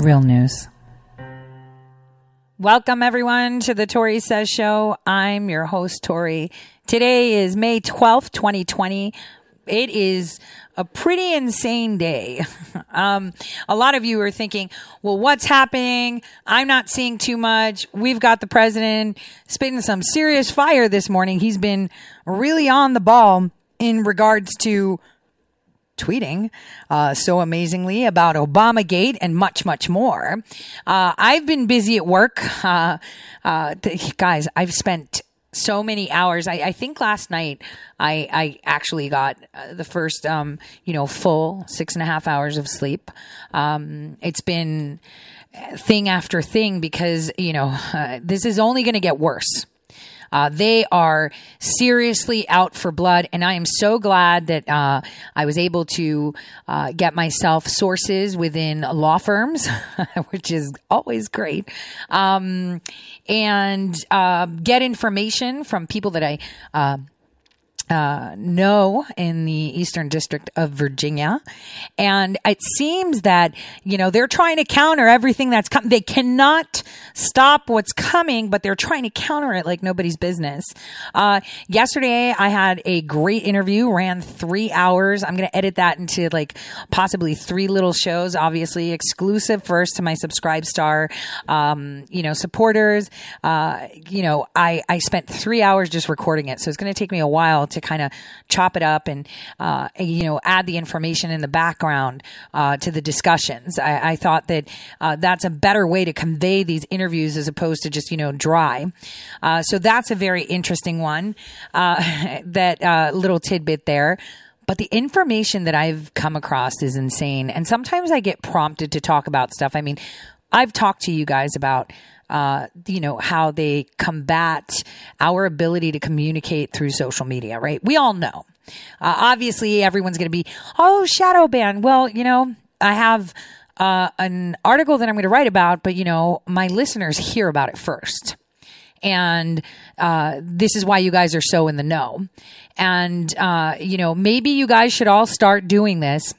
Real news. Welcome, everyone, to the Tori Says Show. I'm your host, Tori. Today is May 12th, 2020. It is a pretty insane day. um, a lot of you are thinking, well, what's happening? I'm not seeing too much. We've got the president spitting some serious fire this morning. He's been really on the ball in regards to tweeting uh, so amazingly about Obama Gate and much, much more. Uh, I've been busy at work. Uh, uh th- guys, I've spent so many hours. I, I, think last night I, I actually got uh, the first, um, you know, full six and a half hours of sleep. Um, it's been thing after thing because, you know, uh, this is only going to get worse. Uh, they are seriously out for blood, and I am so glad that uh, I was able to uh, get myself sources within law firms, which is always great, um, and uh, get information from people that I uh, no in the Eastern District of Virginia. And it seems that, you know, they're trying to counter everything that's coming. They cannot stop what's coming, but they're trying to counter it like nobody's business. Uh, yesterday I had a great interview, ran three hours. I'm going to edit that into like possibly three little shows, obviously exclusive first to my SubscribeStar, um, you know, supporters. Uh, you know, I, I spent three hours just recording it. So it's going to take me a while to kind of chop it up and, uh, you know, add the information in the background uh, to the discussions. I, I thought that uh, that's a better way to convey these interviews as opposed to just, you know, dry. Uh, so that's a very interesting one, uh, that uh, little tidbit there but the information that I've come across is insane. And sometimes I get prompted to talk about stuff. I mean, I've talked to you guys about uh, you know, how they combat our ability to communicate through social media, right? We all know. Uh, obviously, everyone's going to be, oh, shadow ban. Well, you know, I have uh, an article that I'm going to write about, but, you know, my listeners hear about it first. And uh, this is why you guys are so in the know. And, uh, you know, maybe you guys should all start doing this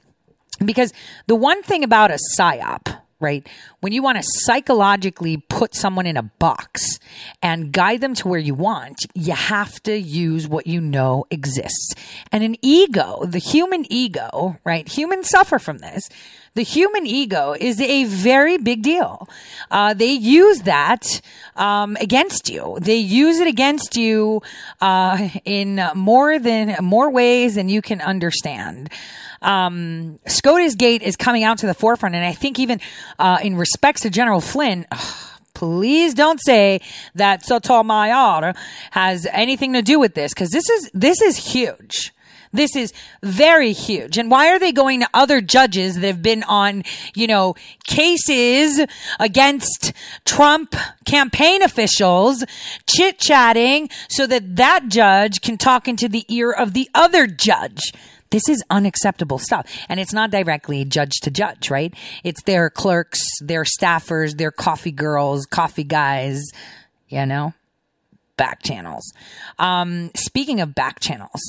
because the one thing about a psyop, right? When you want to psychologically put someone in a box and guide them to where you want, you have to use what you know exists. And an ego, the human ego, right? Humans suffer from this. The human ego is a very big deal. Uh, they use that um, against you. They use it against you uh, in more than more ways than you can understand um, SCOTUS Gate is coming out to the forefront. And I think even uh, in respects to General Flynn, ugh, please don't say that Sotomayor has anything to do with this because this is this is huge. This is very huge. And why are they going to other judges that have been on, you know, cases against Trump campaign officials, chit chatting so that that judge can talk into the ear of the other judge? This is unacceptable stuff. And it's not directly judge to judge, right? It's their clerks, their staffers, their coffee girls, coffee guys, you know, back channels. Um, speaking of back channels,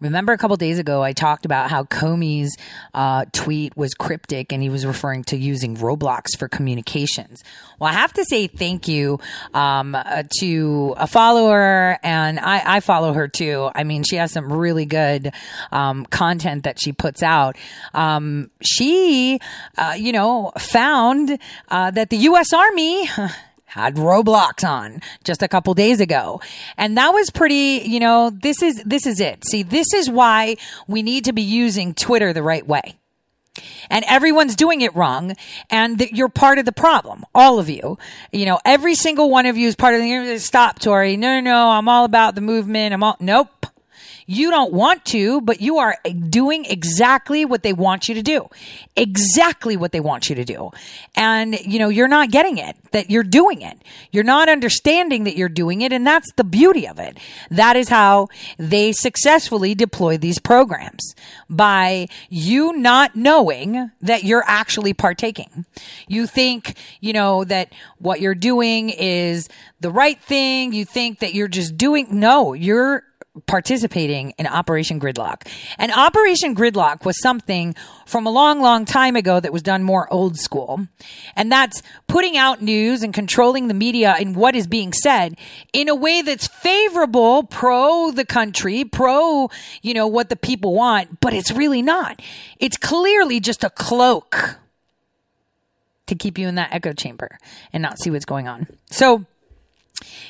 Remember a couple days ago, I talked about how Comey's uh, tweet was cryptic and he was referring to using Roblox for communications. Well, I have to say thank you um, uh, to a follower, and I, I, follow her too. I mean, she has some really good um, content that she puts out. Um, she, uh, you know, found uh, that the U.S. Army had Roblox on just a couple days ago. And that was pretty, you know, this is, this is it. See, this is why we need to be using Twitter the right way. And everyone's doing it wrong. And you're part of the problem. All of you. You know, every single one of you is part of the, stop, Tori. No, no, no. I'm all about the movement. I'm all, nope. You don't want to, but you are doing exactly what they want you to do. Exactly what they want you to do. And, you know, you're not getting it, that you're doing it. You're not understanding that you're doing it. And that's the beauty of it. That is how they successfully deploy these programs by you not knowing that you're actually partaking. You think, you know, that what you're doing is the right thing. You think that you're just doing, no, you're participating in Operation Gridlock. And Operation Gridlock was something from a long, long time ago that was done more old school. And that's putting out news and controlling the media and what is being said in a way that's favorable, pro the country, pro, you know, what the people want, but it's really not. It's clearly just a cloak to keep you in that echo chamber and not see what's going on. So,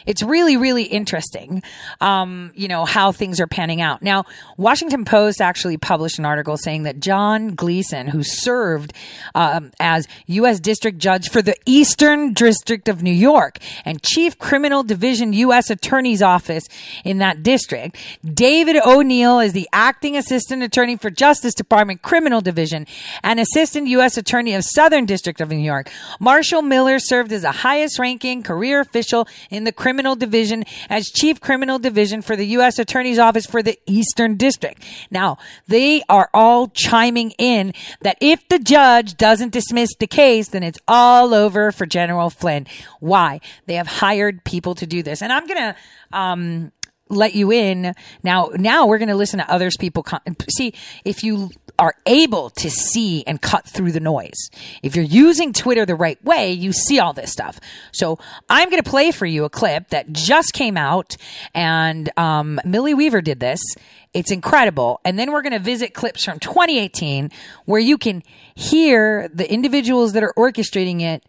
it's really, really interesting, um, you know, how things are panning out. Now, Washington Post actually published an article saying that John Gleeson, who served um, as U.S. District Judge for the Eastern District of New York and Chief Criminal Division U.S. Attorney's Office in that district, David O'Neill is the Acting Assistant Attorney for Justice Department Criminal Division and Assistant U.S. Attorney of Southern District of New York. Marshall Miller served as the highest ranking career official in the Criminal Division as Chief Criminal Division for the U.S. Attorney's Office for the Eastern District. Now, they are all chiming in that if the judge doesn't dismiss the case, then it's all over for General Flynn. Why? They have hired people to do this. And I'm going to, um, let you in now now we're going to listen to others people see if you are able to see and cut through the noise. If you're using twitter the right way you see all this stuff. So i'm going to play for you a clip that just came out and um, millie weaver did this. It's incredible. And then we're going to visit clips from 2018 where you can hear the individuals that are orchestrating it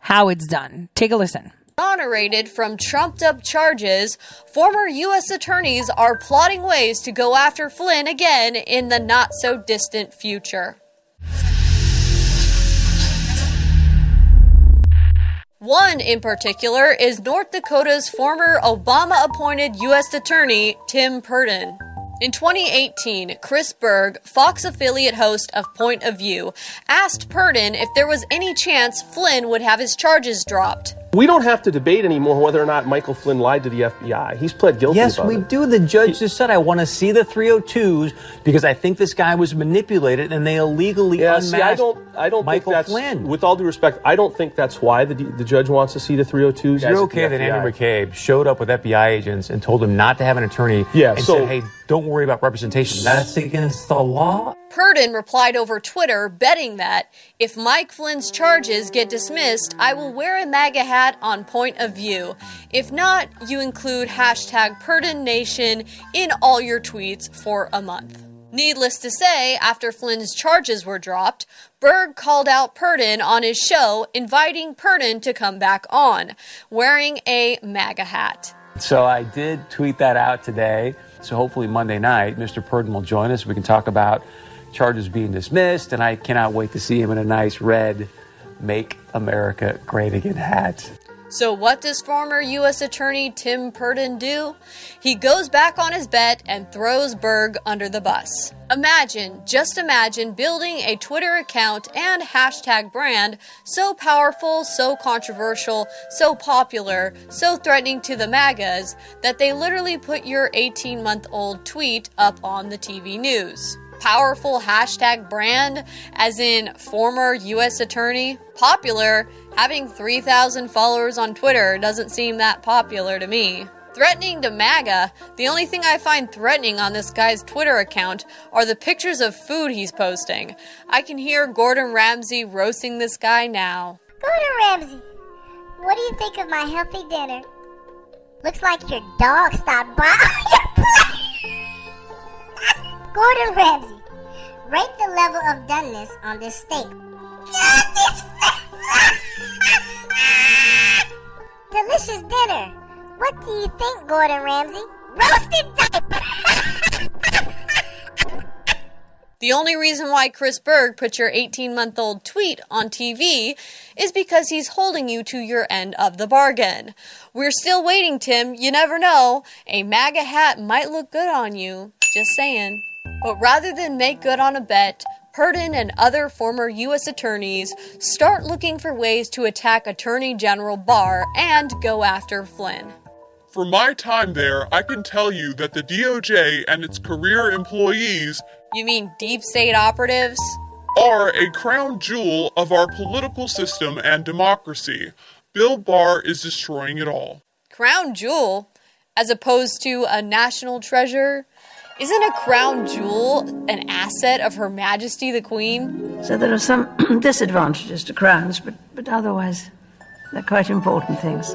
how it's done. Take a listen exonerated from trumped up charges, former U.S. attorneys are plotting ways to go after Flynn again in the not so distant future. One in particular is North Dakota's former Obama appointed U.S. Attorney, Tim Purdon. In 2018, Chris Berg, Fox affiliate host of Point of View, asked Purdon if there was any chance Flynn would have his charges dropped. We don't have to debate anymore whether or not Michael Flynn lied to the FBI. He's pled guilty. Yes, we it. do. The judge just said, I want to see the 302s because I think this guy was manipulated and they illegally yeah, unmasked see, I don't, I don't Michael think that's, Flynn. With all due respect, I don't think that's why the, the judge wants to see the 302s. You're okay that Andrew McCabe showed up with FBI agents and told him not to have an attorney yeah, and so, said, hey, don't worry about representation. That's against the law. Purdon replied over Twitter, betting that if Mike Flynn's charges get dismissed, I will wear a MAGA hat on point of view. If not, you include hashtag Purdon Nation in all your tweets for a month. Needless to say, after Flynn's charges were dropped, Berg called out Purdon on his show, inviting Purdon to come back on, wearing a MAGA hat. So I did tweet that out today. So hopefully Monday night, Mr. Purdon will join us. We can talk about charges being dismissed, and I cannot wait to see him in a nice red Make America Great Again hat. So, what does former U.S. Attorney Tim Purdon do? He goes back on his bet and throws Berg under the bus. Imagine, just imagine, building a Twitter account and hashtag brand so powerful, so controversial, so popular, so threatening to the MAGAs that they literally put your 18 month old tweet up on the TV news powerful hashtag brand, as in former U.S. attorney. Popular, having 3,000 followers on Twitter doesn't seem that popular to me. Threatening to MAGA, the only thing I find threatening on this guy's Twitter account are the pictures of food he's posting. I can hear Gordon Ramsay roasting this guy now. Gordon Ramsay, what do you think of my healthy dinner? Looks like your dog stopped by. Gordon Ramsay, rate the level of doneness on this steak. Delicious dinner. What do you think, Gordon Ramsay? Roasted diaper. The only reason why Chris Berg put your 18 month old tweet on TV is because he's holding you to your end of the bargain. We're still waiting, Tim. You never know. A MAGA hat might look good on you. Just saying. But rather than make good on a bet, Purdon and other former U.S. attorneys start looking for ways to attack Attorney General Barr and go after Flynn. From my time there, I can tell you that the DOJ and its career employees You mean deep state operatives? are a crown jewel of our political system and democracy. Bill Barr is destroying it all. Crown jewel? as opposed to a national treasure? Isn't a crown jewel an asset of Her Majesty the Queen? So there are some disadvantages to crowns, but, but otherwise, they're quite important things.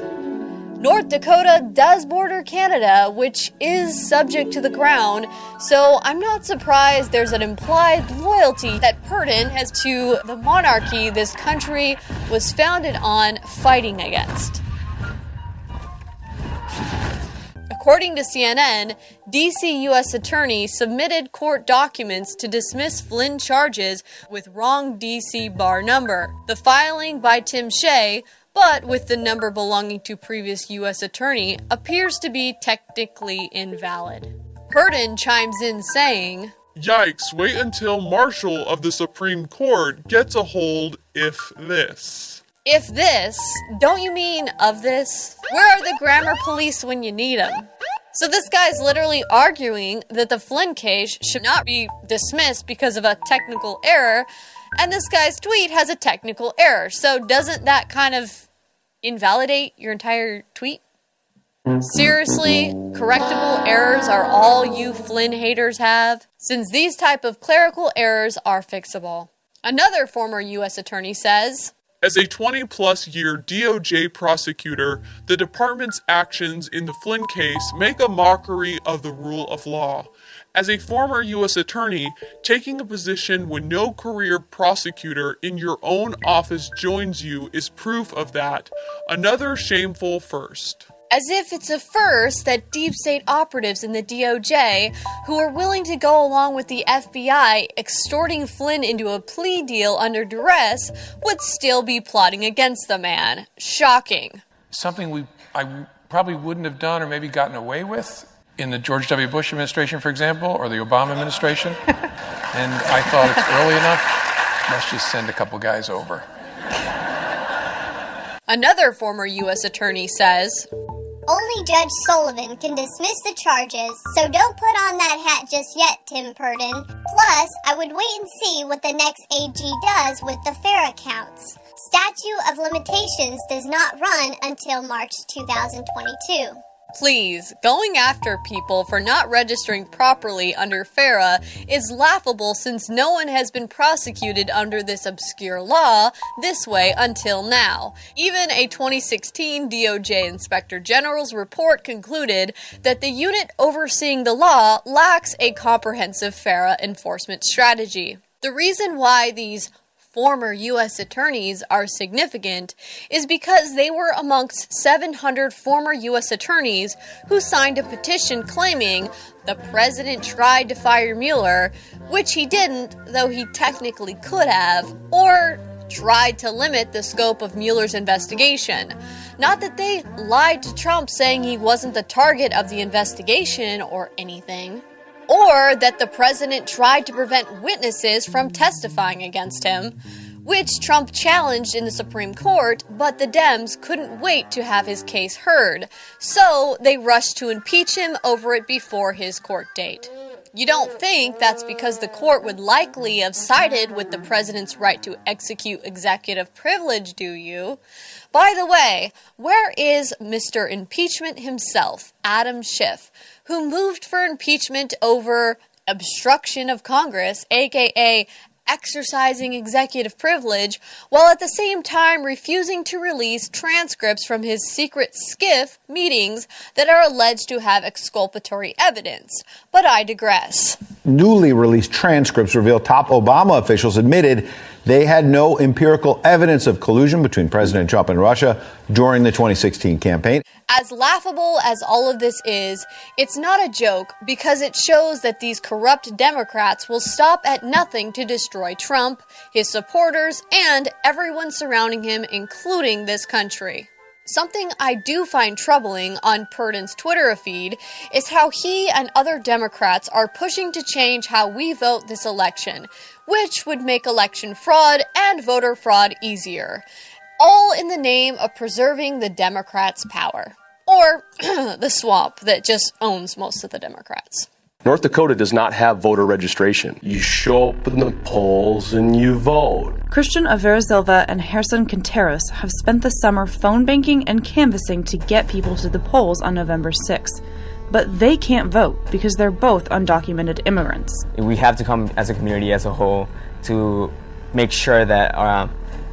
North Dakota does border Canada, which is subject to the crown, so I'm not surprised there's an implied loyalty that Purdon has to the monarchy this country was founded on fighting against. According to CNN, DC U.S. Attorney submitted court documents to dismiss Flynn charges with wrong DC bar number. The filing by Tim Shea, but with the number belonging to previous U.S. Attorney, appears to be technically invalid. Purdon chimes in saying, Yikes, wait until Marshall of the Supreme Court gets a hold if this. If this, don't you mean of this? Where are the grammar police when you need them? So this guy's literally arguing that the Flynn case should not be dismissed because of a technical error, and this guy's tweet has a technical error. So doesn't that kind of invalidate your entire tweet? Seriously, correctable errors are all you Flynn haters have? Since these type of clerical errors are fixable. Another former US attorney says, As a 20 plus year DOJ prosecutor, the department's actions in the Flynn case make a mockery of the rule of law. As a former U.S. attorney, taking a position when no career prosecutor in your own office joins you is proof of that. Another shameful first. As if it's a first that deep state operatives in the DOJ, who are willing to go along with the FBI extorting Flynn into a plea deal under duress, would still be plotting against the man. Shocking. something we I probably wouldn't have done or maybe gotten away with in the George W. Bush administration, for example, or the Obama administration. and I thought it's early enough. Let's just send a couple guys over. Another former U.S. attorney says, Only Judge Sullivan can dismiss the charges, so don't put on that hat just yet, Tim Purdon. Plus, I would wait and see what the next AG does with the FARA counts. Statute of limitations does not run until March 2022. Please, going after people for not registering properly under FARA is laughable since no one has been prosecuted under this obscure law this way until now. Even a 2016 DOJ Inspector General's report concluded that the unit overseeing the law lacks a comprehensive FARA enforcement strategy. The reason why these former U.S. attorneys are significant is because they were amongst 700 former U.S. attorneys who signed a petition claiming the president tried to fire Mueller, which he didn't, though he technically could have, or tried to limit the scope of Mueller's investigation. Not that they lied to Trump saying he wasn't the target of the investigation or anything or that the president tried to prevent witnesses from testifying against him, which Trump challenged in the Supreme Court, but the Dems couldn't wait to have his case heard, so they rushed to impeach him over it before his court date. You don't think that's because the court would likely have sided with the president's right to execute executive privilege, do you? By the way, where is Mr. Impeachment himself, Adam Schiff, who moved for impeachment over obstruction of Congress, aka exercising executive privilege, while at the same time refusing to release transcripts from his secret SCIF meetings that are alleged to have exculpatory evidence. But I digress. Newly released transcripts reveal top Obama officials admitted they had no empirical evidence of collusion between President Trump and Russia during the 2016 campaign. As laughable as all of this is, it's not a joke because it shows that these corrupt Democrats will stop at nothing to destroy Trump, his supporters, and everyone surrounding him, including this country. Something I do find troubling on Purdon's Twitter feed is how he and other Democrats are pushing to change how we vote this election, which would make election fraud and voter fraud easier. All in the name of preserving the Democrats' power. Or the swamp that just owns most of the Democrats. North Dakota does not have voter registration. You show up in the polls and you vote. Christian Avera Silva and Harrison Quinteros have spent the summer phone banking and canvassing to get people to the polls on November 6th. But they can't vote because they're both undocumented immigrants. We have to come as a community as a whole to make sure that uh,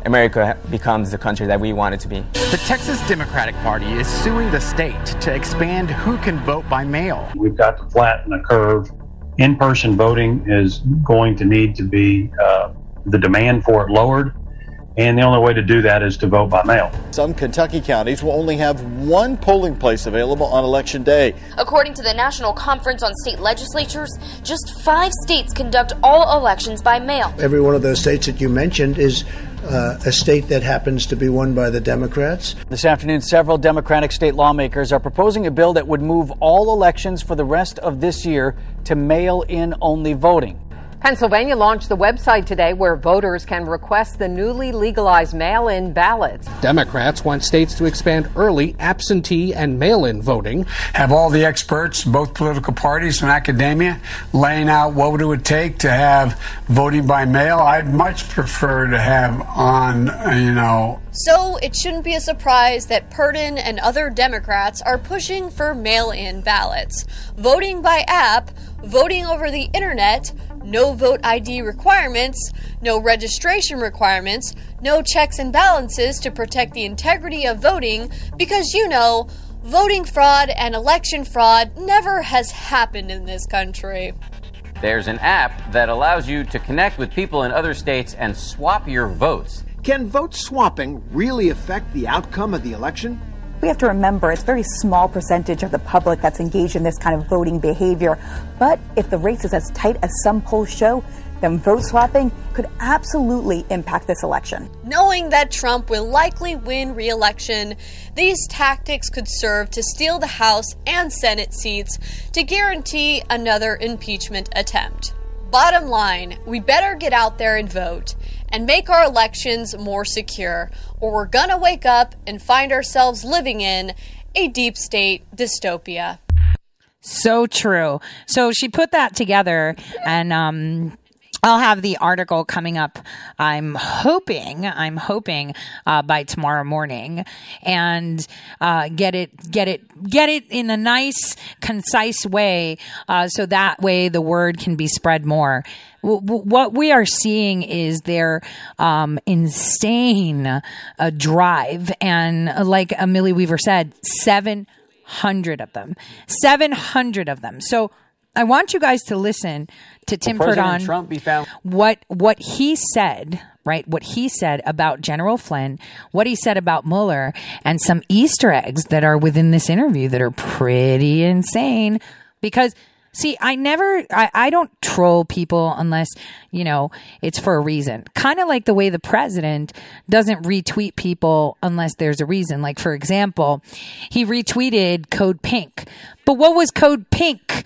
America becomes the country that we want it to be. The Texas Democratic Party is suing the state to expand who can vote by mail. We've got to flatten the curve. In person voting is going to need to be uh, the demand for it lowered. And the only way to do that is to vote by mail. Some Kentucky counties will only have one polling place available on election day. According to the National Conference on State Legislatures, just five states conduct all elections by mail. Every one of those states that you mentioned is uh, a state that happens to be won by the Democrats. This afternoon, several Democratic state lawmakers are proposing a bill that would move all elections for the rest of this year to mail in only voting. Pennsylvania launched the website today where voters can request the newly legalized mail in ballots. Democrats want states to expand early absentee and mail in voting. Have all the experts, both political parties and academia, laying out what it would take to have voting by mail. I'd much prefer to have on, you know. So it shouldn't be a surprise that Purdon and other Democrats are pushing for mail in ballots. Voting by app, voting over the internet, no vote ID requirements, no registration requirements, no checks and balances to protect the integrity of voting because you know, voting fraud and election fraud never has happened in this country. There's an app that allows you to connect with people in other states and swap your votes. Can vote swapping really affect the outcome of the election? We have to remember it's a very small percentage of the public that's engaged in this kind of voting behavior. But if the race is as tight as some polls show, then vote swapping could absolutely impact this election. Knowing that Trump will likely win re election, these tactics could serve to steal the House and Senate seats to guarantee another impeachment attempt. Bottom line, we better get out there and vote and make our elections more secure, or we're gonna wake up and find ourselves living in a deep state dystopia. So true. So she put that together and, um, I'll have the article coming up. I'm hoping, I'm hoping uh, by tomorrow morning, and uh, get it, get it, get it in a nice, concise way, uh, so that way the word can be spread more. W- w- what we are seeing is their um, insane uh, drive, and uh, like Amelia Weaver said, seven hundred of them, seven hundred of them. So. I want you guys to listen to Tim President Purdon. Trump be found- What what he said, right? What he said about General Flynn, what he said about Mueller, and some Easter eggs that are within this interview that are pretty insane. Because see, I never, I, I don't troll people unless you know it's for a reason. Kind of like the way the president doesn't retweet people unless there's a reason. Like for example, he retweeted Code Pink, but what was Code Pink?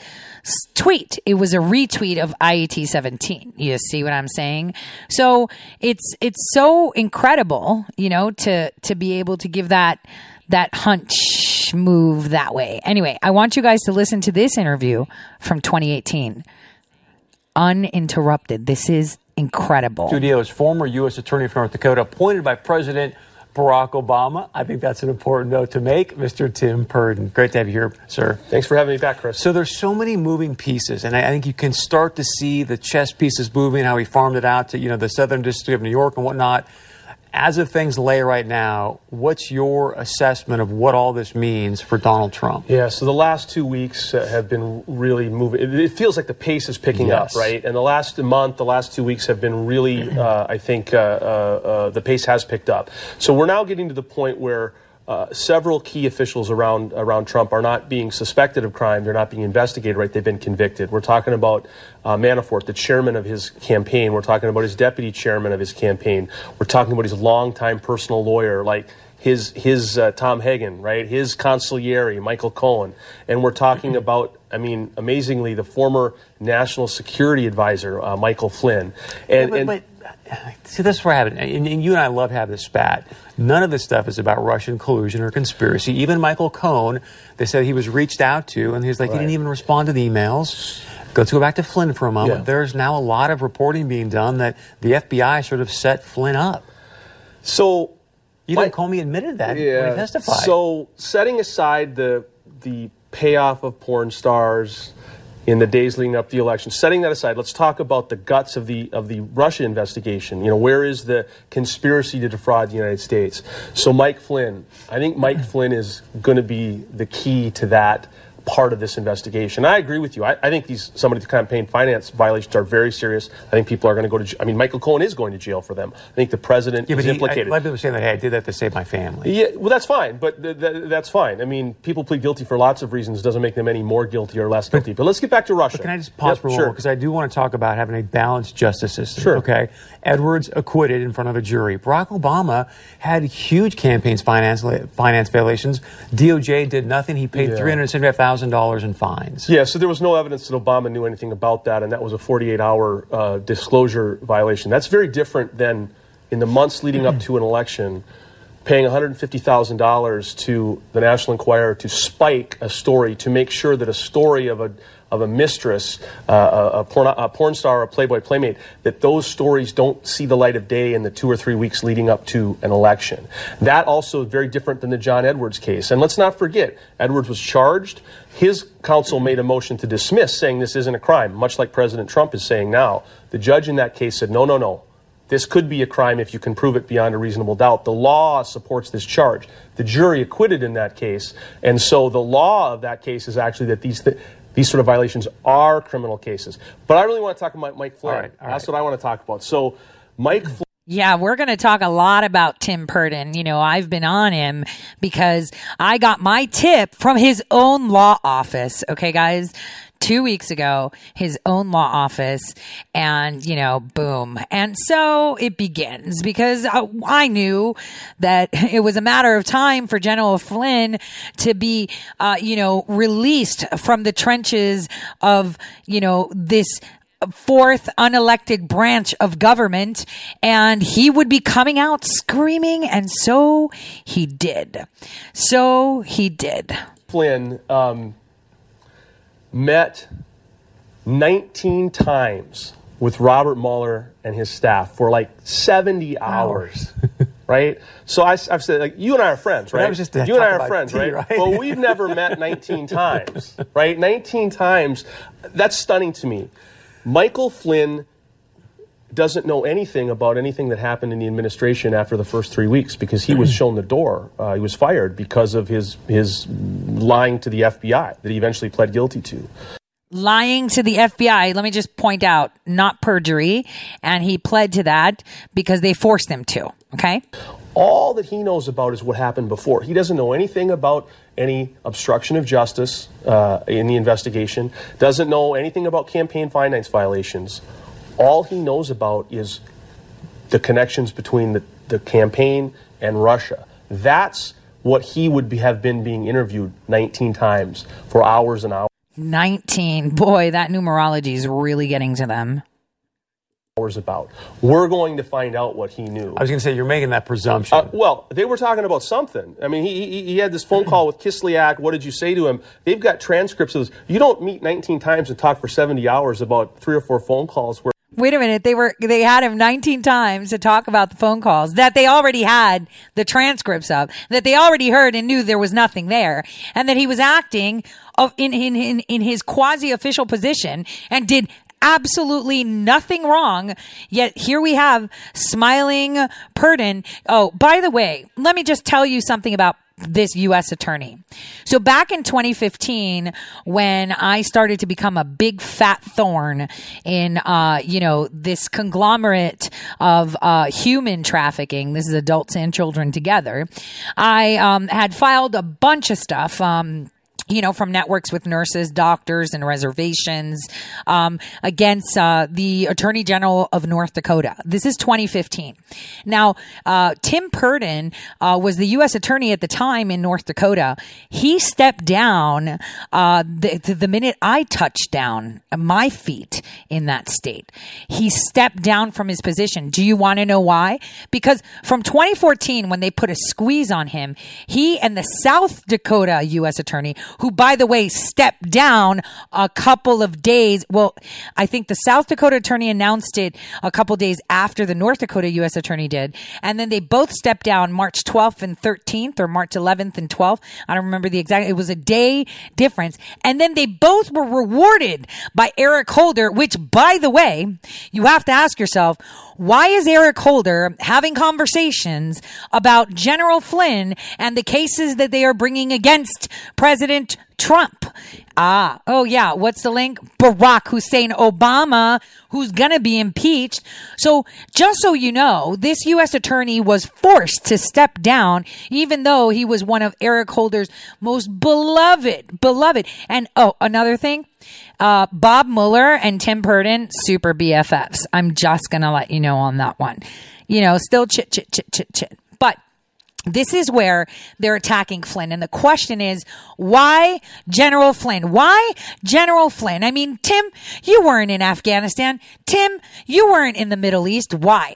Tweet. It was a retweet of IET 17. You see what I'm saying? So it's, it's so incredible, you know, to, to be able to give that, that hunch move that way. Anyway, I want you guys to listen to this interview from 2018. Uninterrupted. This is incredible. Studio is former U.S. Attorney for North Dakota, appointed by President Barack Obama. I think that's an important note to make. Mr. Tim Purdon, great to have you here, sir. Thanks for having me back, Chris. So there's so many moving pieces, and I, I think you can start to see the chess pieces moving, how he farmed it out to you know the Southern District of New York and whatnot. As of things lay right now, what's your assessment of what all this means for Donald Trump? Yeah, so the last two weeks uh, have been really moving. It, it feels like the pace is picking Yes. up, right? And the last month, the last two weeks have been really, uh, I think, uh, uh, uh, the pace has picked up. So we're now getting to the point where uh, several key officials around around Trump are not being suspected of crime; they're not being investigated. Right? They've been convicted. We're talking about uh, Manafort, the chairman of his campaign. We're talking about his deputy chairman of his campaign. We're talking about his longtime personal lawyer, like his his uh, Tom Hagen, right? His consigliere, Michael Cohen, and we're talking about. I mean, amazingly, the former national security advisor, uh, Michael Flynn, and, but, and but see, this is where I have it, and, and you and I love having this spat. None of this stuff is about Russian collusion or conspiracy. Even Michael Cohen, they said he was reached out to, and he's like, he didn't even respond to the emails. Let's go back to Flynn for a moment. Yeah. There's now a lot of reporting being done that the FBI sort of set Flynn up. So even Comey admitted that when he testified. So setting aside the the payoff of porn stars in the days leading up to the election, setting that aside, let's talk about the guts of the of the Russia investigation. You know, where is the conspiracy to defraud the United States? So Mike Flynn, I think Mike Flynn is going to be the key to that part of this investigation. I agree with you. I, I think these some of these campaign finance violations are very serious. I think people are going to go to. I mean, Michael Cohen is going to jail for them. I think the president yeah, is he, implicated. I, a lot of people saying that, hey, I did that to save my family. Yeah, well, that's fine, but th- th- that's fine. I mean, people plead guilty for lots of reasons. It Doesn't make them any more guilty or less guilty. But let's get back to Russia. But can I just pause Yep, for a sure. moment because I do want to talk about having a balanced justice system. Sure. Okay. Edwards acquitted in front of a jury. Barack Obama had huge campaigns finance finance violations. DOJ did nothing. He paid Yeah. three hundred seventy five thousand dollars in fines. Yeah, so there was no evidence that Obama knew anything about that, and that was a 48-hour uh, disclosure violation. That's very different than in the months leading up to an election, paying $150,000 to the National Enquirer to spike a story to make sure that a story of a of a mistress, uh, a, porn, a porn star, a Playboy playmate, that those stories don't see the light of day in the two or three weeks leading up to an election. That also is very different than the John Edwards case. And let's not forget, Edwards was charged. His counsel made a motion to dismiss, saying this isn't a crime, much like President Trump is saying now. The judge in that case said, no, no, no. This could be a crime if you can prove it beyond a reasonable doubt. The law supports this charge. The jury acquitted in that case, and so the law of that case is actually that these th- these sort of violations are criminal cases. But I really want to talk about Mike Flynn. That's what I want to talk about. So, Mike Flynn. Yeah, we're going to talk a lot about Tim Purdon. You know, I've been on him because I got my tip from his own law office. Okay, guys. Two weeks ago, his own law office, and you know, boom. And so it begins because I, I knew that it was a matter of time for General Flynn to be, uh, you know, released from the trenches of, you know, this fourth unelected branch of government and he would be coming out screaming and so he did so he did Flynn um, met 19 times with Robert Mueller and his staff for like 70 hours. Right, so I, have said like you and I are friends, right? just you and I are friends, tea, right? right? Well, we've never met 19 times, right? 19 times. That's stunning to me. Michael Flynn doesn't know anything about anything that happened in the administration after the first three weeks because he was shown the door. Uh, he was fired because of his his lying to the FBI that he eventually pled guilty to. lying to the FBI let me just point out not perjury and he pled to that because they forced him to okay All that he knows about is what happened before. He doesn't know anything about any obstruction of justice uh, in the investigation. Doesn't know anything about campaign finance violations. All he knows about is the connections between the, the campaign and Russia. That's what he would be, have been being interviewed 19 times for hours and hours. 19 boy that numerology is really getting to them hours about. We're going to find out what he knew. I was going to say you're making that presumption. Uh, well, they were talking about something. I mean, he, he, he had this phone call with Kislyak. What did you say to him? They've got transcripts of this. You don't meet 19 times and talk for 70 hours about three or four phone calls where Wait a minute. They were, they had him 19 times to talk about the phone calls that they already had the transcripts of, that they already heard and knew there was nothing there. And that he was acting in, in, in, in his quasi official position and did absolutely nothing wrong. Yet here we have smiling Purdon. Oh, by the way, let me just tell you something about this U.S. attorney. So back in 2015, when I started to become a big fat thorn in, uh, you know, this conglomerate of uh, human trafficking, this is adults and children together, I um, had filed a bunch of stuff. Um, you know, from networks with nurses, doctors, and reservations um, against uh, the Attorney General of North Dakota. This is 2015. Now, uh, Tim Purdon uh, was the U.S. Attorney at the time in North Dakota. He stepped down uh, the, the minute I touched down my feet in that state. He stepped down from his position. Do you want to know why? Because from 2014, when they put a squeeze on him, he and the South Dakota U.S. Attorney who, by the way, stepped down a couple of days. Well, I think the South Dakota attorney announced it a couple days after the North Dakota U.S. attorney did. And then they both stepped down March 12th and 13th or March 11th and 12th. I don't remember the exact, it was a day difference. And then they both were rewarded by Eric Holder, which by the way, you have to ask yourself, why is Eric Holder having conversations about General Flynn and the cases that they are bringing against President Trump? Ah, oh yeah. What's the link? Barack Hussein Obama, who's gonna be impeached. So just so you know, this U.S. attorney was forced to step down, even though he was one of Eric Holder's most beloved, beloved. And oh, another thing, uh, Bob Mueller and Tim Purdon, super BFFs. I'm just gonna let you know on that one. You know, still chit, chit, chit, chit, chit. But this is where they're attacking Flynn. And the question is, why General Flynn? Why General Flynn? I mean, Tim, you weren't in Afghanistan. Tim, you weren't in the Middle East. Why?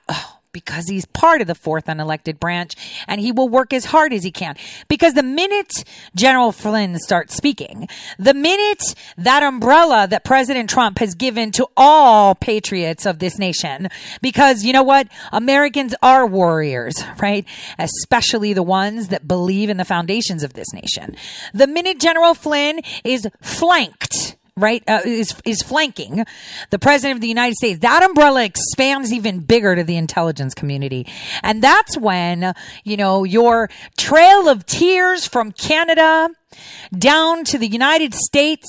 Because he's part of the fourth unelected branch and he will work as hard as he can. Because the minute General Flynn starts speaking, the minute that umbrella that President Trump has given to all patriots of this nation, because you know what? Americans are warriors, right? Especially the ones that believe in the foundations of this nation. The minute General Flynn is flanked, right uh, is is flanking the president of the United States. That umbrella expands even bigger to the intelligence community. And that's when you know your trail of tears from Canada down to the United States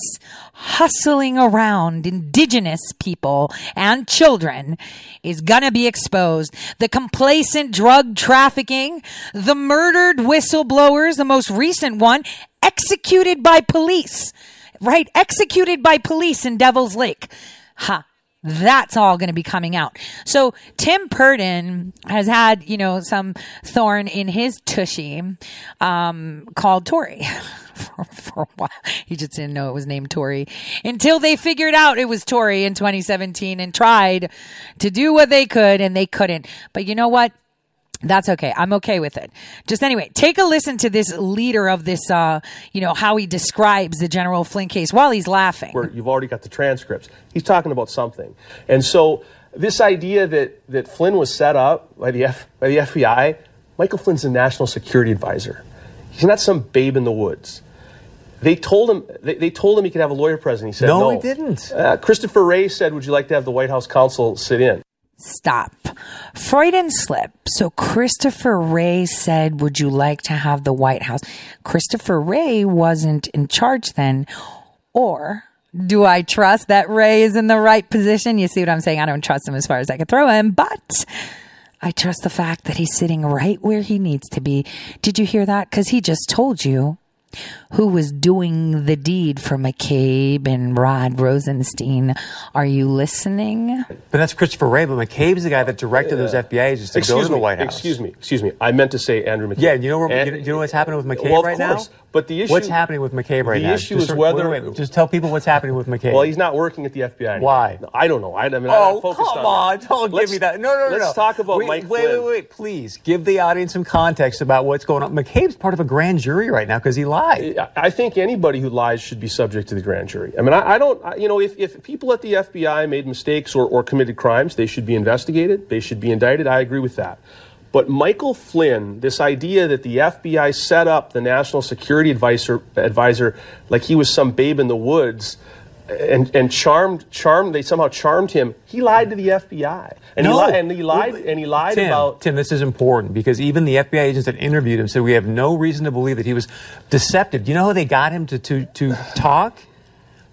hustling around indigenous people and children is gonna be exposed. The complacent drug trafficking, the murdered whistleblowers, the most recent one executed by police right? Executed by police in Devil's Lake. Ha. That's all going to be coming out. So Tim Purdon has had, you know, some thorn in his tushy, um, called Tori. for, for a while. He just didn't know it was named Tori until they figured out it was Tori in 2017 and tried to do what they could and they couldn't. But you know what? That's okay. I'm okay with it. Just anyway, take a listen to this leader of this, uh, you know, how he describes the General Flynn case while he's laughing. Where you've already got the transcripts. He's talking about something. And so this idea that, that Flynn was set up by the, F, by the FBI, Michael Flynn's a national security advisor. He's not some babe in the woods. They told him. They, they told him he could have a lawyer present. He said no. No, he didn't. Uh, Christopher Wray said, "Would you like to have the White House counsel sit in?" Stop. Freudian slip. So Christopher Wray said, Would you like to have the White House? Christopher Wray wasn't in charge then. Or do I trust that Wray is in the right position? You see what I'm saying? I don't trust him as far as I can throw him, but I trust the fact that he's sitting right where he needs to be. Did you hear that? Because he just told you who was doing the deed for McCabe and Rod Rosenstein. Are you listening? But that's Christopher Wray. But McCabe's the guy that directed those FBI agents to excuse go to the me, White House. Excuse me. Excuse me. I meant to say Andrew McCabe. Yeah, you know, where, And- you know- you know what's happening with McCabe Well, of right course. now? But the issue. What's happening with McCabe right the now? issue Just is whether. wait, wait, just tell people what's happening with McCabe. Well, he's not working at the FBI. Anymore. Why? I don't know. I, I mean, Oh, come on, that. Don't Let's- give me that. No, no, no, Let's no. talk about wait, Mike wait, Flynn. Wait, wait, Please give the audience some context about what's going on. McCabe's part of a grand jury right now because he lied. I- I think anybody who lies should be subject to the grand jury. I mean, I, I don't, I, you know, if, if people at the FBI made mistakes or, or committed crimes, they should be investigated, they should be indicted. I agree with that. But Michael Flynn, this idea that the FBI set up the national security advisor, advisor like he was some babe in the woods, and, and charmed, charmed, they somehow charmed him. He lied to the FBI, and he, li- and he lied, and he lied Tim, about Tim, this is important because even the FBI agents that interviewed him said we have no reason to believe that he was deceptive. Do you know how they got him to, to, to talk?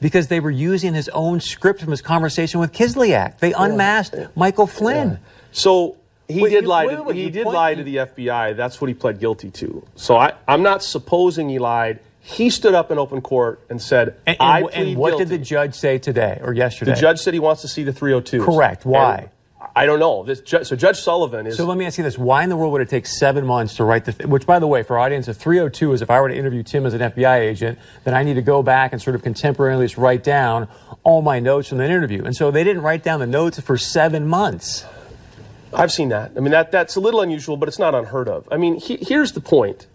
Because they were using his own script from his conversation with Kislyak. They unmasked Michael Flynn. So he Wait, did you- lie. wait, to, wait, he did point- lie to the FBI. That's what he pled guilty to. So I, I'm not supposing he lied. He stood up in open court and said, And, "I and, plead and what guilty." did the judge say today or yesterday? The judge said he wants to see the 302. Correct. Why? I don't know. This ju- so Judge Sullivan is. So let me ask you this: Why in the world would it take seven months to write the? Th- which, by the way, for our audience, a 302 is if I were to interview Tim as an FBI agent, then I need to go back and sort of contemporaneously write down all my notes from that interview. And so they didn't write down the notes for seven months. I've seen that. I mean, that that's a little unusual, but it's not unheard of. I mean, he, here's the point.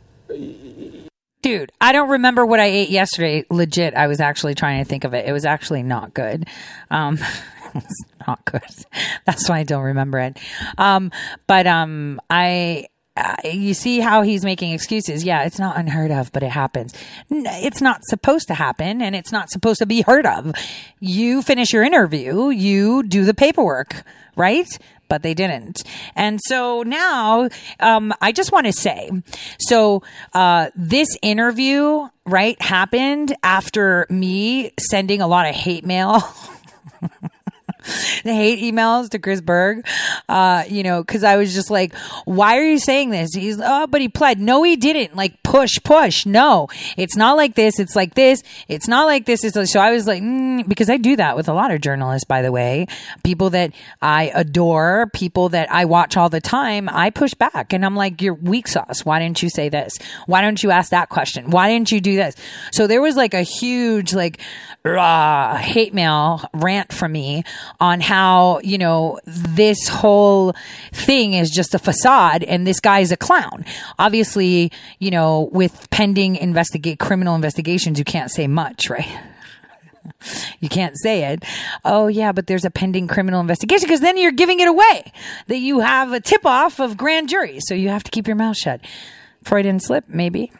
Dude, I don't remember what I ate yesterday. Legit, I was actually trying to think of it. It was actually not good. Um, it's not good. That's why I don't remember it. Um, but um, I. You see how he's making excuses. Yeah, it's not unheard of, but it happens. It's not supposed to happen and it's not supposed to be heard of. You finish your interview, you do the paperwork, right? But they didn't. And so now, um, I just want to say, so, uh, this interview, right, happened after me sending a lot of hate mail. the hate emails to Chris Berg, uh, you know, cause I was just like, why are you saying this? He's, oh, but he pled. No, he didn't. Like, push, push. No, it's not like this. It's like this. It's not like this. It's like, so I was like, mm, because I do that with a lot of journalists, by the way, people that I adore, people that I watch all the time. I push back and I'm like, you're weak sauce. Why didn't you say this? Why don't you ask that question? Why didn't you do this? So there was like a huge, like, rah, hate mail rant from me on how, you know, this whole thing is just a facade and this guy is a clown. Obviously, you know, with pending investigate criminal investigations, you can't say much, right? You can't say it. Oh yeah, but there's a pending criminal investigation because then you're giving it away that you have a tip off of grand jury. So you have to keep your mouth shut. Freudian slip, maybe.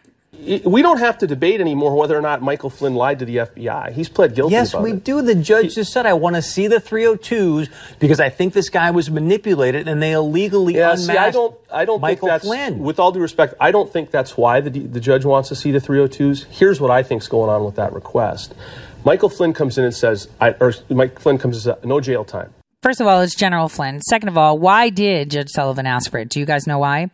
I- We don't have to debate anymore whether or not Michael Flynn lied to the FBI. He's pled guilty. Yes, we it. do. The judge just said, I want to see the 302s because I think this guy was manipulated and they illegally Yeah, unmasked see, I don't, I don't Michael think that's. Flynn. With all due respect, I don't think that's why the the judge wants to see the 302s. Here's what I think's going on with that request. Michael Flynn comes in and says, I, or Mike Flynn comes and says, no jail time. First of all, it's General Flynn. Second of all, why did Judge Sullivan ask for it? Do you guys know why?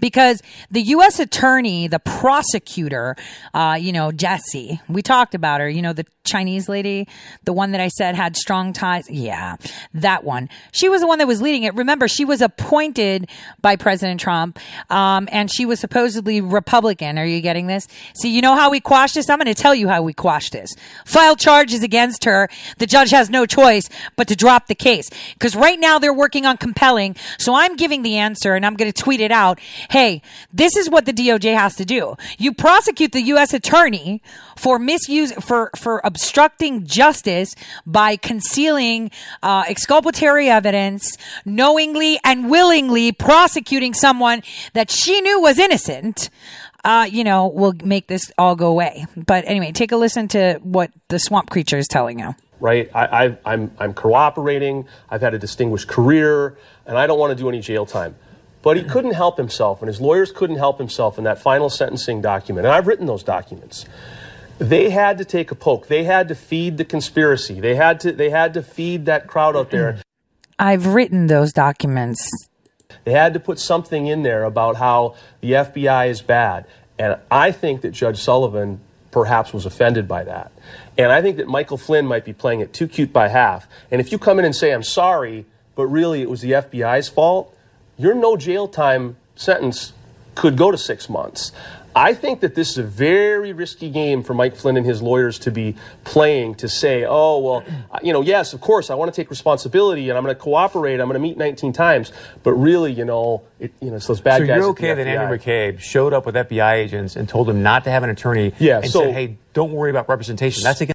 Because the U.S. attorney, the prosecutor, uh, you know, Jessie, we talked about her, you know, the Chinese lady, the one that I said had strong ties. Yeah, that one. She was the one that was leading it. Remember, she was appointed by President Trump, um, and she was supposedly Republican. Are you getting this? See, you know how we quashed this? I'm going to tell you how we quashed this. File charges against her. The judge has no choice but to drop the case. Because right now they're working on compelling. So I'm giving the answer and I'm going to tweet it out. Hey, this is what the DOJ has to do. You prosecute the U.S. attorney for misuse, for, for obstructing justice by concealing uh, exculpatory evidence, knowingly and willingly prosecuting someone that she knew was innocent. Uh, you know, will make this all go away. But anyway, take a listen to what the swamp creature is telling you. right? I, I'm, I'm cooperating. I've had a distinguished career, and I don't want to do any jail time. But he couldn't help himself, and his lawyers couldn't help himself in that final sentencing document. And I've written those documents. They had to take a poke. They had to feed the conspiracy. They had to. They had to feed that crowd out there. I've written those documents. They had to put something in there about how the FBI is bad. And I think that Judge Sullivan perhaps was offended by that. And I think that Michael Flynn might be playing it too cute by half. And if you come in and say, I'm sorry, but really it was the FBI's fault, your no jail time sentence could go to six months. I think that this is a very risky game for Mike Flynn and his lawyers to be playing to say, oh, well, you know, yes, of course, I want to take responsibility and I'm going to cooperate. I'm going to meet 19 times. But really, you know, it, you know, it's those bad so guys. you're at okay that FBI. Andrew McCabe showed up with FBI agents and told him not to have an attorney Yeah, and so- said, hey, don't worry about representation. That's against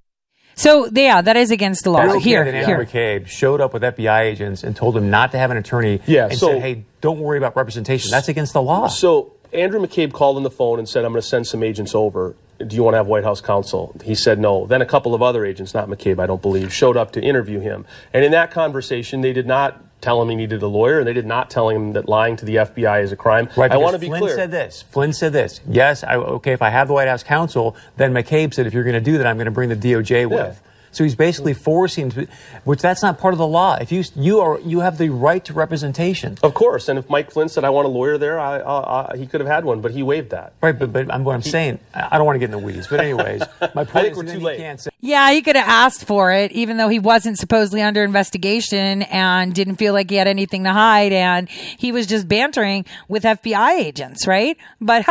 So yeah, that is against the law. You're okay here, that Andrew here. McCabe showed up with FBI agents and told him not to have an attorney Yeah, and so- said, hey, don't worry about representation. That's against the law. So Andrew McCabe called on the phone and said, I'm going to send some agents over. Do you want to have White House counsel? He said no. Then a couple of other agents, not McCabe, I don't believe, showed up to interview him. And in that conversation, they did not tell him he needed a lawyer, and they did not tell him that lying to the FBI is a crime. Right, I want to be Flynn clear. said this. Flynn said this. Yes, I, okay, if I have the White House counsel, then McCabe said, if you're going to do that, I'm going to bring the DOJ with. So he's basically forcing, to, which that's not part of the law. If you you are you have the right to representation. Of course, and if Mike Flynn said I want a lawyer there, I, I, I, he could have had one, but he waived that. Right, but but I'm, what I'm saying, I I don't want to get in the weeds. But anyways, my point I think is we're too you late. can't say. Yeah, he could have asked for it, even though he wasn't supposedly under investigation and didn't feel like he had anything to hide, and he was just bantering with FBI agents, right? But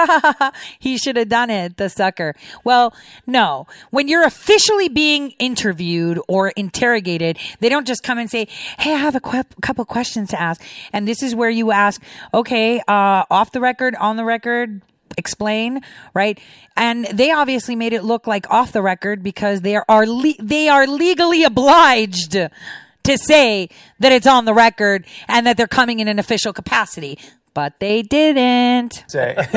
he should have done it, the sucker. Well, no. When you're officially being interviewed or interrogated, they don't just come and say, "Hey, I have a que- couple questions to ask," and this is where you ask, "Okay, uh, off the record, on the record." explain, right? And they obviously made it look like off the record because they are le- they are legally obliged to say that it's on the record and that they're coming in an official capacity. But they didn't. Say.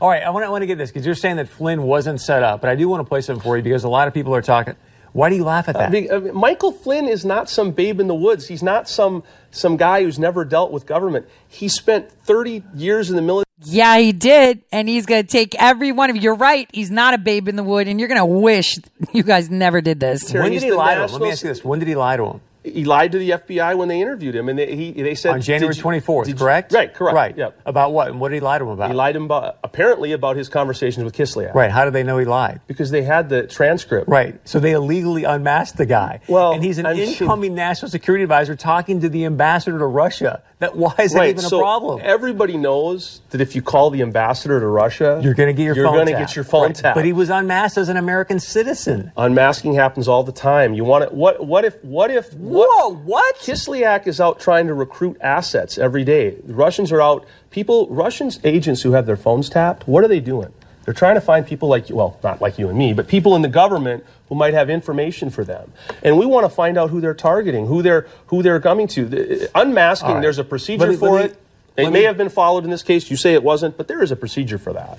All right, I want to, I want to get this because you're saying that Flynn wasn't set up, but I do want to play something for you because a lot of people are talking. Why do you laugh at that? I mean, I mean, Michael Flynn is not some babe in the woods. He's not some some guy who's never dealt with government. He spent 30 years in the military. Yeah, he did. And he's going to take every one of you. You're right. He's not a babe in the wood, and you're going to wish you guys never did this. when did he lie to him? Let me ask you this: When did he lie to him? He lied to the FBI when they interviewed him, and they, he, they said On January 24th, did you-" correct? Right, correct. Right. Yep. About what? And what did he lie to him about? He lied to him about apparently about his conversations with Kislyak. Right. How did they know he lied? Because they had the transcript. Right. So they illegally unmasked the guy. Well, and he's an I mean- incoming national security advisor talking to the ambassador to Russia. That why is that right. even a so problem? Everybody knows that if you call the ambassador to Russia, You're going to get your you're gonna get your phone Right. tapped. But he was unmasked as an American citizen. Unmasking happens all the time. You want to what? What if? What if? What, Whoa! What? Kislyak is out trying to recruit assets every day. The Russians are out. People, Russians agents who have their phones tapped. What are they doing? They're trying to find people like you. Well, not like you and me, but people in the government who might have information for them. And we want to find out who they're targeting, who they're who they're coming to. The- uh, unmasking. All right. There's a procedure me- for me- it. It may me- have been followed in this case. You say it wasn't, but there is a procedure for that.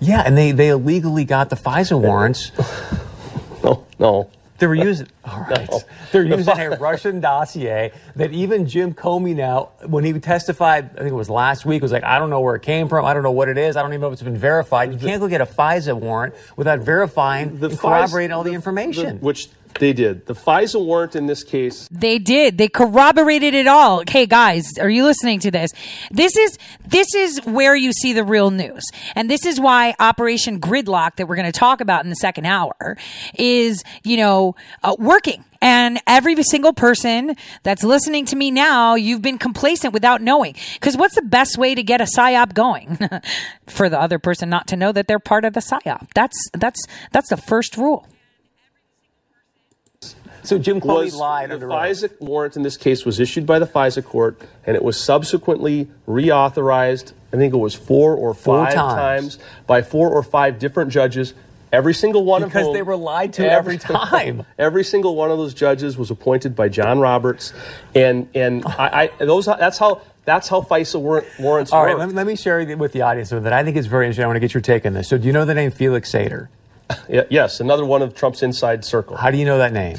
Yeah, and they, they illegally got the FISA warrants. no, no. They were using all right. They're using a Russian dossier that even Jim Comey now, when he testified, I think it was last week, was like, I don't know where it came from. I don't know what it is. I don't even know if it's been verified. You can't go get a FISA warrant without verifying and corroborating all the information. which they did. The FISA warrant in this case They did. They corroborated it all. Hey guys, are you listening to this? This is this is where you see the real news. And this is why Operation Gridlock that we're going to talk about in the second hour is, you know, uh, working. And every single person that's listening to me now, you've been complacent without knowing. Because what's the best way to get a psyop going? For the other person not to know that they're part of the psyop. That's that's that's the first rule. So Jim Comey lied the. FISA warrant in this case was issued by the FISA court, and it was subsequently reauthorized. I think it was four or Four five times. by four or five different judges. Every single one of Because they were lied to every time. every single one of those judges was appointed by John Roberts, and and I, I those that's how that's how FISA warrant, warrants All work. right, let me, let me share with the audience something that I think is very interesting. I want to get your take on this. So, do you know the name Felix Sater? Yeah, yes, another one of Trump's inside circle. How do you know that name?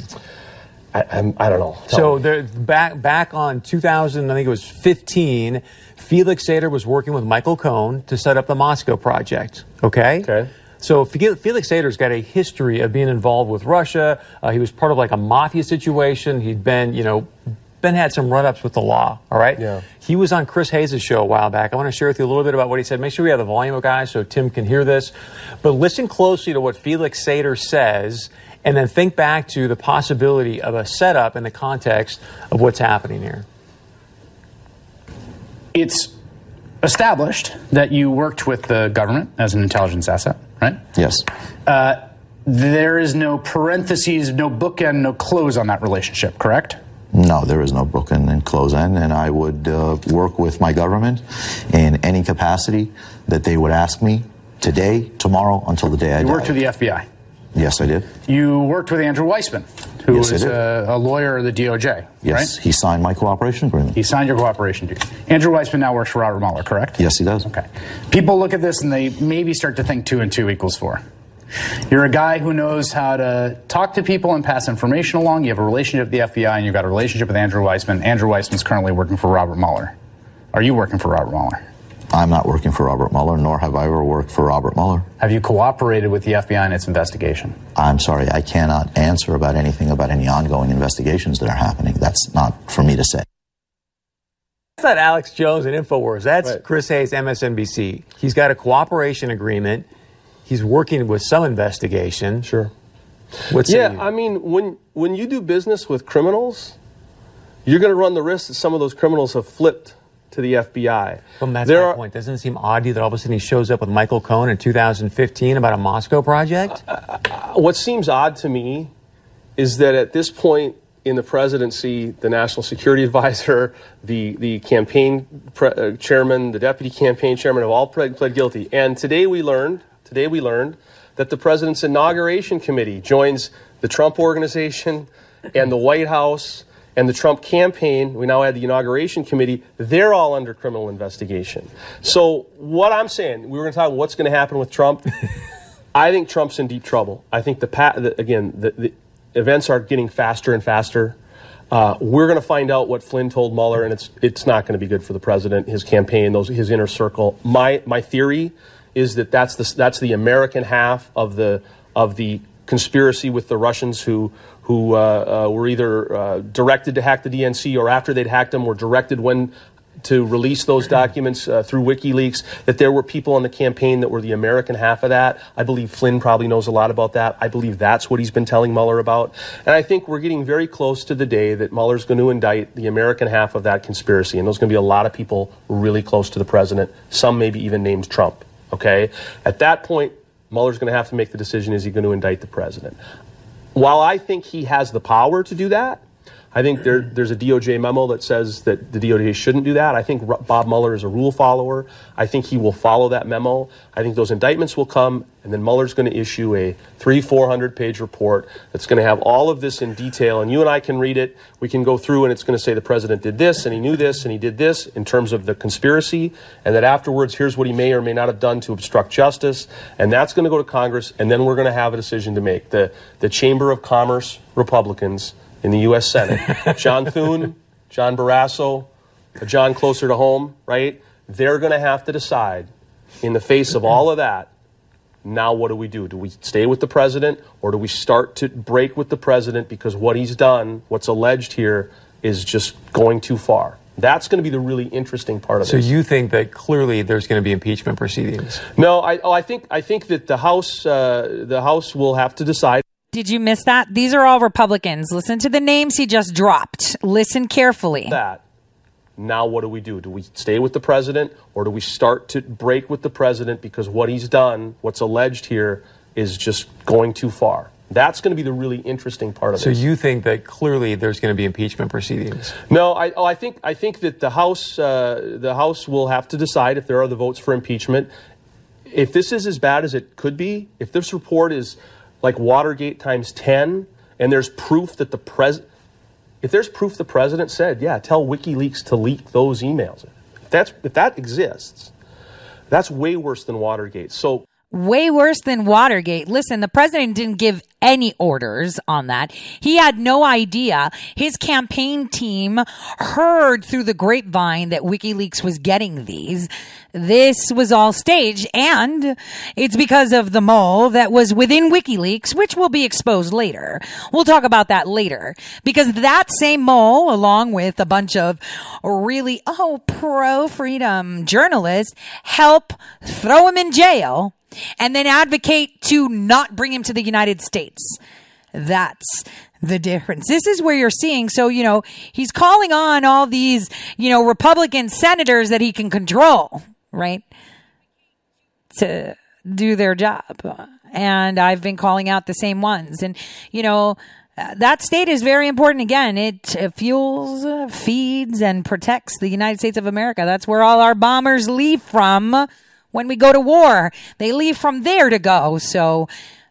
I, I'm, I don't know. Tell So there, back back on 2000, I think it was 15. Felix Sater was working with Michael Cohen to set up the Moscow project. Okay. Okay. So Felix Sater's got a history of being involved with Russia. Uh, he was part of like a mafia situation. He'd been, you know, been had some run-ups with the law. All right. Yeah. He was on Chris Hayes' show a while back. I want to share with you a little bit about what he said. Make sure we have the volume guys, so Tim can hear this. But listen closely to what Felix Sater says, and then think back to the possibility of a setup in the context of what's happening here. It's established that you worked with the government as an intelligence asset, right? Yes. Uh, there is no parentheses, no bookend, no close on that relationship, correct? No, there is no broken and close end, and I would uh, work with my government in any capacity that they would ask me today, tomorrow, until the day I You die. worked with the FBI. Yes, I did. You worked with Andrew Weissmann, who Yes, is a, a lawyer of the DOJ, Yes, right? he signed my cooperation agreement. He signed your cooperation deed. Andrew Weissmann now works for Robert Mueller, correct? Yes, he does. Okay. People look at this and they maybe start to think two and two equals four. You're a guy who knows how to talk to people and pass information along. You have a relationship with the FBI and you've got a relationship with Andrew Weissmann. Andrew Weissmann's currently working for Robert Mueller. Are you working for Robert Mueller? I'm not working for Robert Mueller, nor have I ever worked for Robert Mueller. Have you cooperated with the FBI in its investigation? I'm sorry, I cannot answer about anything about any ongoing investigations that are happening. That's not for me to say. That's not Alex Jones and InfoWars. That's Right. Chris Hayes, MSNBC. He's got a cooperation agreement. He's working with some investigation. Sure. What's yeah, I mean, when when you do business with criminals, you're going to run the risk that some of those criminals have flipped to the FBI. From that There are- point. Doesn't it seem odd to you that all of a sudden he shows up with Michael Cohen in 2015 about a Moscow project? what seems odd to me is that at this point in the presidency, the national security advisor, the the campaign pre- uh, chairman, the deputy campaign chairman have all pled, pled guilty. And today we learned, today we learned that the president's inauguration committee joins the Trump organization and the White House and the Trump campaign. We now had the inauguration committee. They're all under criminal investigation. So what I'm saying, we were going to talk about what's going to happen with Trump. I think Trump's in deep trouble. I think the, pa- the again the, the events are getting faster and faster. Uh, we're going to find out what Flynn told Mueller, and it's it's not going to be good for the president, his campaign, those his inner circle. My my theory is that that's the that's the American half of the of the conspiracy with the Russians who who uh, uh, were either uh, directed to hack the DNC or after they'd hacked them were directed when to release those documents uh, through WikiLeaks, that there were people on the campaign that were the American half of that. I believe Flynn probably knows a lot about that. I believe that's what he's been telling Mueller about. And I think we're getting very close to the day that Mueller's going to indict the American half of that conspiracy. And there's going to be a lot of people really close to the president, some maybe even named Trump. Okay? At that point, Mueller's going to have to make the decision is he going to indict the president? While I think he has the power to do that, I think there, there's a DOJ memo that says that the DOJ shouldn't do that. I think Bob Mueller is a rule follower. I think he will follow that memo. I think those indictments will come, and then Mueller's going to issue a three, 400 page report that's going to have all of this in detail. And you and I can read it. We can go through, and it's going to say the president did this, and he knew this, and he did this in terms of the conspiracy, and that afterwards, here's what he may or may not have done to obstruct justice. And that's going to go to Congress, and then we're going to have a decision to make. The, the Chamber of Commerce Republicans in the U.S. Senate. John Thune, John Barrasso, John closer to home, right? They're going to have to decide in the face of all of that. Now, what do we do? Do we stay with the president or do we start to break with the president because what he's done, what's alleged here, is just going too far? That's going to be the really interesting part of it. So you think that clearly there's going to be impeachment proceedings? No, I, oh, I think I think that the House uh, the House will have to decide. Did you miss that? These are all Republicans. Listen to the names he just dropped. Listen carefully. That. Now, what do we do? Do we stay with the president or do we start to break with the president because what he's done, what's alleged here, is just going too far? That's going to be the really interesting part of it. So this. you think that clearly there's going to be impeachment proceedings? No, I, oh, I think I think that the House uh, the House will have to decide if there are the votes for impeachment. If this is as bad as it could be, if this report is like Watergate times ten, and there's proof that the pres, if there's proof the president said, yeah, tell WikiLeaks to leak those emails. If that's if that exists, that's way worse than Watergate. So way worse than Watergate. Listen, the president didn't give any orders on that. He had no idea. His campaign team heard through the grapevine that WikiLeaks was getting these. This was all staged and it's because of the mole that was within WikiLeaks, which will be exposed later. We'll talk about that later because that same mole, along with a bunch of really, oh, pro freedom journalists help throw him in jail and then advocate to not bring him to the United States. That's the difference. This is where you're seeing. So, you know, he's calling on all these, you know, Republican senators that he can control, right? To do their job. And I've been calling out the same ones. And, you know, that state is very important. Again, it fuels, feeds, and protects the United States of America. That's where all our bombers leave from when we go to war. They leave from there to go. So,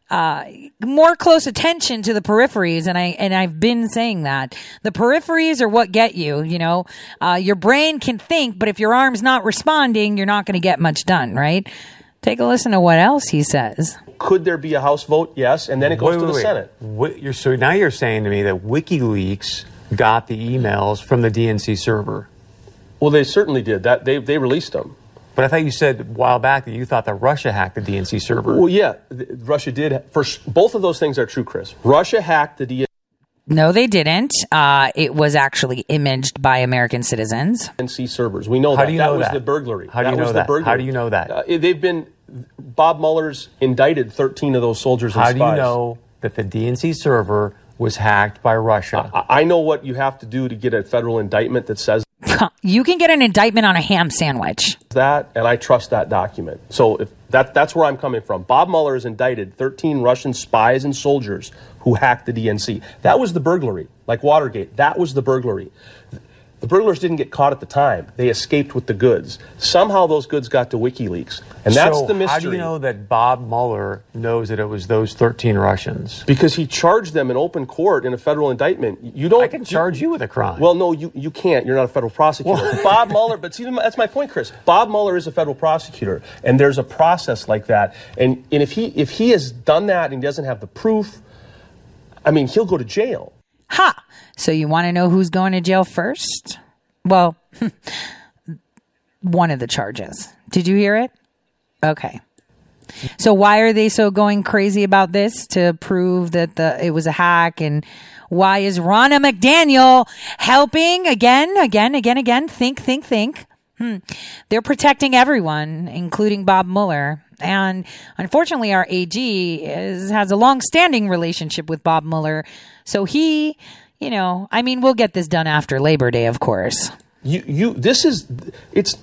uh, more close attention to the peripheries. And I, and I've been saying that the peripheries are what get you, you know, uh, your brain can think, but if your arm's not responding, you're not going to get much done, right? Take a listen to what else he says. could there be a House vote? Yes, and then it goes Wait, to wait, the wait. Senate. What, you're, so now you're saying to me that WikiLeaks got the emails from the DNC server. Well, they certainly did. That they they released them. But I thought you said a while back that you thought that Russia hacked the DNC server. Well, yeah, th- Russia did. First, both of those things are true, Chris. Russia hacked the DNC No, they didn't. Uh, it was actually imaged by American citizens. DNC servers. We know How that. do you that know was that? the burglary. How do you that was know the that? burglary. How do you know that? Uh, they've been Bob Mueller's indicted 13 of those soldiers and How do you know that the DNC server was hacked by Russia? I, I know what you have to do to get a federal indictment that says You can get an indictment on a ham sandwich. that, and I trust that document. So if that, that's where I'm coming from. Bob Mueller has indicted 13 Russian spies and soldiers who hacked the DNC. That was the burglary, like Watergate. That was the burglary. The burglars didn't get caught at the time. They escaped with the goods. Somehow those goods got to WikiLeaks, and that's So the mystery. How do you know that Bob Mueller knows that it was those 13 Russians? Because he charged them in open court in a federal indictment. You don't. I can charge you with a crime. Well, no, you, you can't. You're not a federal prosecutor. Bob Mueller, but see, that's my point, Chris. Bob Mueller is a federal prosecutor, and there's a process like that. And and if he if he has done that and he doesn't have the proof, I mean, he'll go to jail. Ha! So you want to know who's going to jail first? Well, one of the charges. Did you hear it? Okay. So why are they so going crazy about this to prove that the it was a hack and why is Ronna McDaniel helping again, again, again, again? Think, think, think. Hmm. They're protecting everyone, including Bob Mueller. And unfortunately, our AG is, has a long-standing relationship with Bob Mueller. So he, you know, I mean, we'll get this done after Labor Day, of course. You you this is it's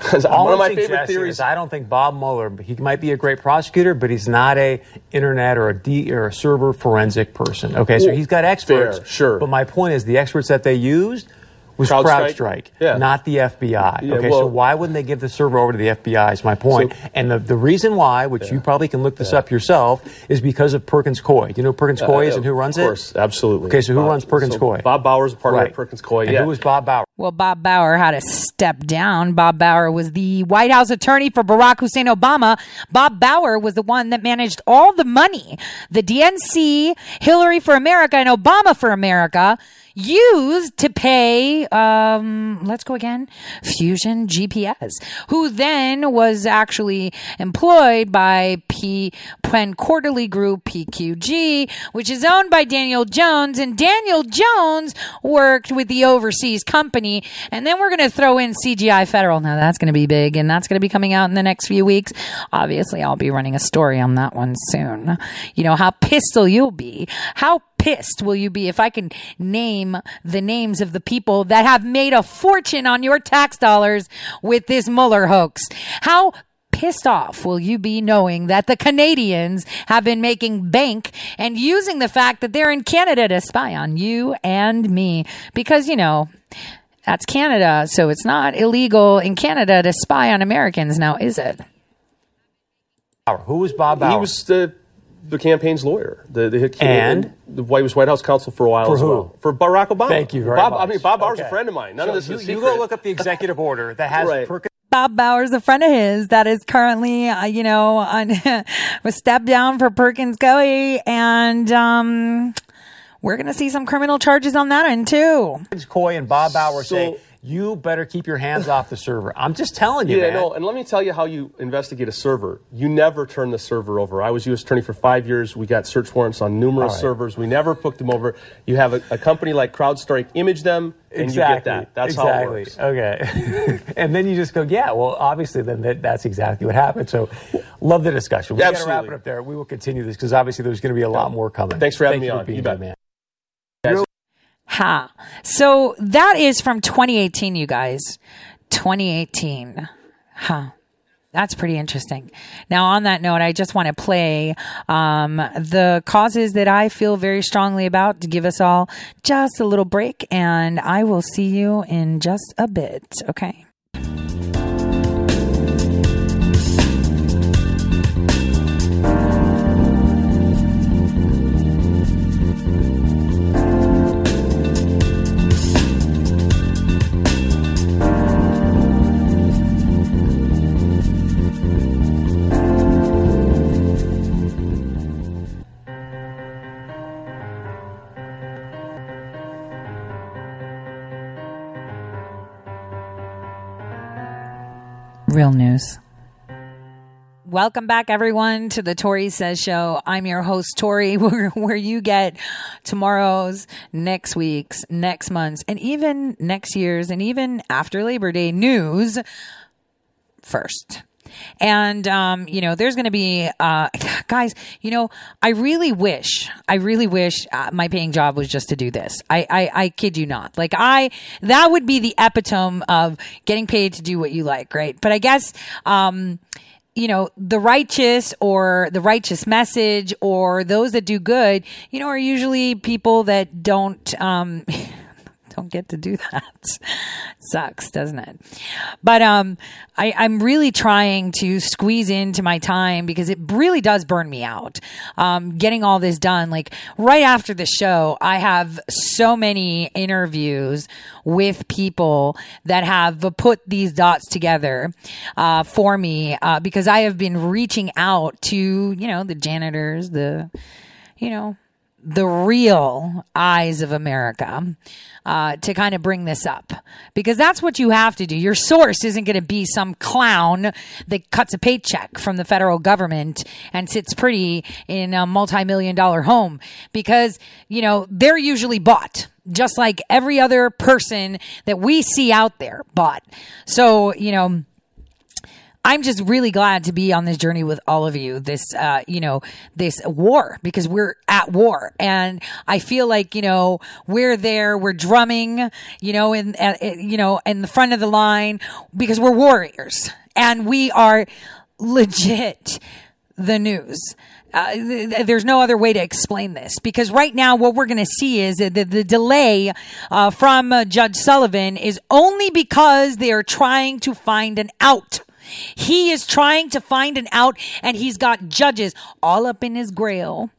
All one of my favorite theories. Is I don't think Bob Mueller. He might be a great prosecutor, but he's not a internet or a D or a server forensic person. Okay, so Well, he's got experts. fair, sure. But my point is, the experts that they used was CrowdStrike? CrowdStrike, Yeah. not the FBI. Yeah, okay, so why wouldn't they give the server over to the FBI? Is my point. and the, the reason why, which you probably can look this up yourself, is because of Perkins Coie. Do you know who Perkins uh, Coie is uh, and who runs it? of course, it? absolutely. Okay, so who Bob- runs Perkins so Coie? Bob Bauer's a partner Right. at Perkins Coie. And yeah. who was Bob Bauer? Well, Bob Bauer had to step down. Bob Bauer was the White House attorney for Barack Hussein Obama. Bob Bauer was the one that managed all the money the DNC, Hillary for America, and Obama for America used to pay, um, let's go again, Fusion GPS, who then was actually employed by P. Penn Quarter Group, PQG, which is owned by Daniel Jones. And Daniel Jones worked with the overseas company. And then we're going to throw in CGI Federal. Now that's going to be big and that's going to be coming out in the next few weeks. Obviously, I'll be running a story on that one soon. You know, how pissed will you be? How pissed will you be if I can name the names of the people that have made a fortune on your tax dollars with this Mueller hoax? How pissed off will you be knowing that the Canadians have been making bank and using the fact that they're in Canada to spy on you and me? Because, you know, that's Canada, so it's not illegal in Canada to spy on Americans now, is it? Who was Bob Bauer? He was the the campaign's lawyer. The, the And? the White was White House counsel for a while For as who? well. For Barack Obama. Thank you very Bob, much. I mean, Bob Bauer's a friend of mine. None So of this you, is you secret. go look up the executive order that has Right. Perkins. Bob Bauer's a friend of his that is currently, uh, you know, on was stepped down for Perkins Coie, and um, we're gonna see some criminal charges on that end too. Coie and Bob Bauer So- say you better keep your hands off the server. I'm just telling you, yeah, man. no, and let me tell you how you investigate a server. You never turn the server over. I was U.S. attorney for five years. We got search warrants on numerous right. servers. We never put them over. You have a, a company like CrowdStrike image them, and exactly. you get that. That's exactly. how it works. Okay. and then you just go, yeah, well, obviously, then that, that's exactly what happened. So, love the discussion. We got to wrap it up there. We will continue this because obviously there's going to be a lot more coming. Thanks for having Thank me on. being You here, bet. man. Ha. So that is from 2018, you guys. 2018. Huh. That's pretty interesting. Now, on that note, I just want to play um, the causes that I feel very strongly about to give us all just a little break, and I will see you in just a bit. Okay. Real news. Welcome back, everyone, to the Tori Says Show. I'm your host, Tori, where, where you get tomorrow's, next week's, next month's, and even next year's, and even after Labor Day news first. And, um, you know, there's going to be, uh, guys, you know, I really wish, I really wish uh, my paying job was just to do this. I, I, I kid you not. Like I, that would be the epitome of getting paid to do what you like, right? But I guess, um, you know, the righteous or the righteous message or those that do good, you know, are usually people that don't, um, don't get to do that. Sucks, doesn't it? But um, I, I'm really trying to squeeze into my time because it really does burn me out. Um, getting all this done, like right after the show, I have so many interviews with people that have put these dots together uh, for me uh, because I have been reaching out to you know the janitors, the you know the real eyes of America uh, to kind of bring this up because that's what you have to do. Your source isn't going to be some clown that cuts a paycheck from the federal government and sits pretty in a multi-million dollar home because, you know, they're usually bought just like every other person that we see out there bought. So, you know, I'm just really glad to be on this journey with all of you. This, uh, you know, this war because we're at war, and I feel like you know we're there, we're drumming, you know, in uh, you know in the front of the line because we're warriors and we are legit the news. Uh, th- there's no other way to explain this because right now what we're going to see is that the, the delay uh, from uh, Judge Sullivan is only because they are trying to find an out. He is trying to find an out and he's got judges all up in his grill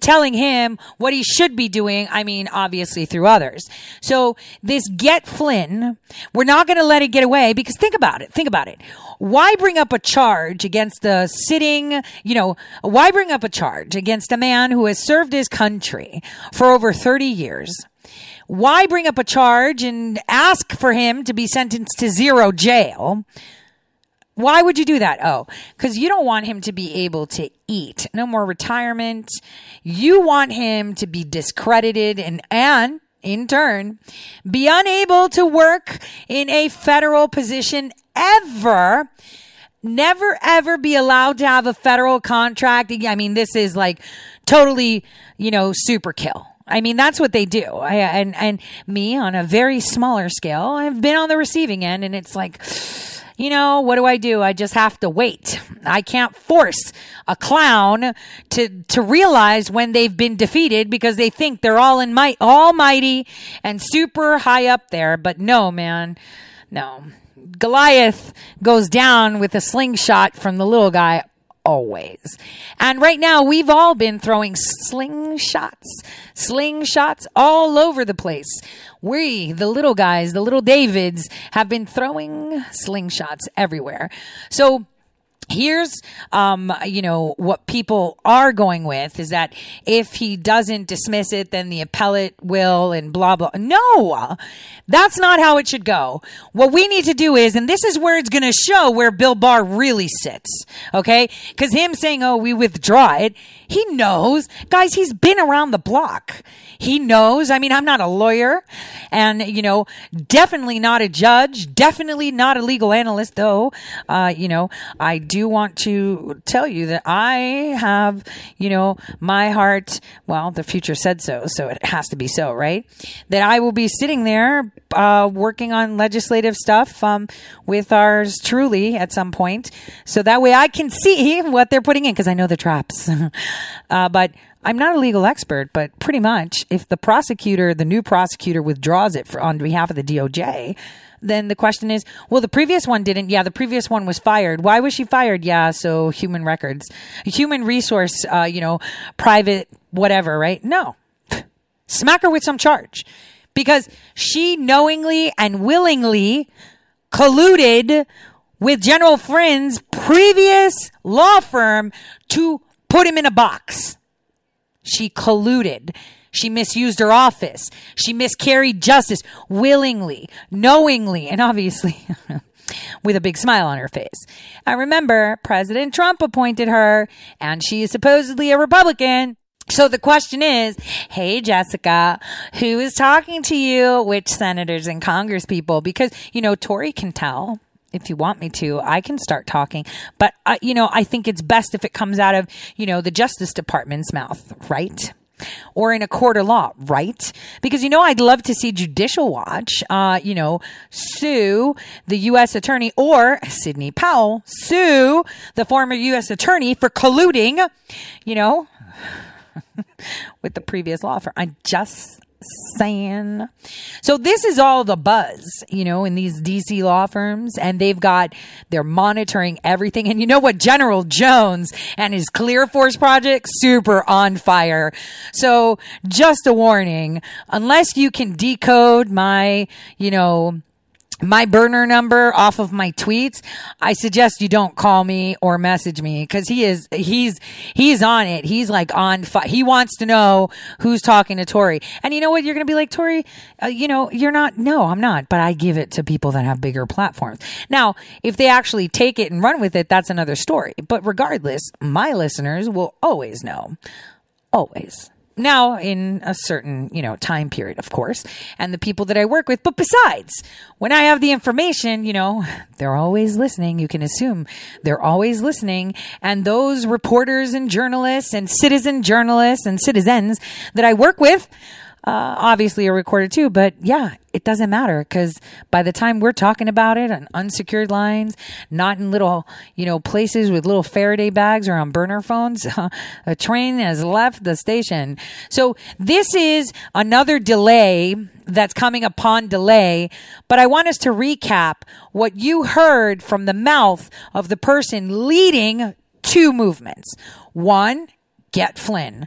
telling him what he should be doing. I mean, obviously through others. So this get Flynn, we're not going to let it get away because think about it. Think about it. Why bring up a charge against a sitting, you know, why bring up a charge against a man who has served his country for over 30 years? Why bring up a charge and ask for him to be sentenced to zero jail? Why would you do that? Oh, because you don't want him to be able to eat. No more retirement. You want him to be discredited and, and in turn, be unable to work in a federal position ever. Never ever be allowed to have a federal contract. I mean, this is like totally, you know, super kill. I mean, that's what they do. I, and, and me on a very smaller scale, I've been on the receiving end and it's like, you know, what do I do? I just have to wait. I can't force a clown to, to realize when they've been defeated because they think they're all in might, almighty and super high up there. But no, man, no. Goliath goes down with a slingshot from the little guy always. And right now, we've all been throwing slingshots, slingshots all over the place. We, the little guys, the little Davids, have been throwing slingshots everywhere. So, Here's, um, you know, what people are going with is that if he doesn't dismiss it, then the appellate will and blah, blah. No, that's not how it should go. What we need to do is, and this is where it's going to show where Bill Barr really sits. Okay. Cause him saying, Oh, we withdraw it. He knows guys, he's been around the block. He knows. I mean, I'm not a lawyer and, you know, definitely not a judge, definitely not a legal analyst though. Uh, you know, I do want to tell you that I have, you know, my heart, well, the future said so, so it has to be so, right? That I will be sitting there, uh, working on legislative stuff, um, with ours truly at some point. So that way I can see what they're putting in because I know the traps. uh, but I'm not a legal expert, but pretty much if the prosecutor, the new prosecutor withdraws it for, on behalf of the DOJ, then the question is, well, the previous one didn't. Yeah, the previous one was fired. Why was she fired? Yeah, so human records, human resource, uh, you know, private, whatever, right? No. Smack her with some charge because she knowingly and willingly colluded with General Flynn's previous law firm to put him in a box. She colluded. She misused her office. She miscarried justice willingly, knowingly, and obviously with a big smile on her face. I remember President Trump appointed her, and she is supposedly a Republican. So the question is, hey Jessica, who is talking to you? Which senators and Congress people? Because, you know, Tori can tell. if you want me to, I can start talking. But, uh, you know, I think it's best if it comes out of, you know, the Justice Department's mouth, right? Or in a court of law, right? Because, you know, I'd love to see Judicial Watch, uh, you know, sue the U.S. attorney or Sidney Powell sue the former U.S. attorney for colluding, you know, with the previous law firm. I'm just saying. So this is all the buzz, you know, in these DC law firms and they've got, they're monitoring everything. And you know what? General Jones and his ClearForce project, super on fire. So just a warning, unless you can decode my, you know, my burner number off of my tweets, I suggest you don't call me or message me because he is, he's, he's on it. He's like on, fi- he wants to know who's talking to Tori. And you know what? You're going to be like, Tori, uh, you know, you're not, no, I'm not, but I give it to people that have bigger platforms. Now, if they actually take it and run with it, that's another story. But regardless, my listeners will always know. Always now in a certain you know time period of course and the people that i work with but besides when i have the information you know they're always listening. You can assume they're always listening. And those reporters and journalists and citizen journalists and citizens that i work with uh, obviously are recorded too, but yeah, it doesn't matter because by the time we're talking about it on unsecured lines, not in little, you know, places with little Faraday bags or on burner phones, a train has left the station. So this is another delay that's coming upon delay, but I want us to recap what you heard from the mouth of the person leading two movements. One, get Flynn.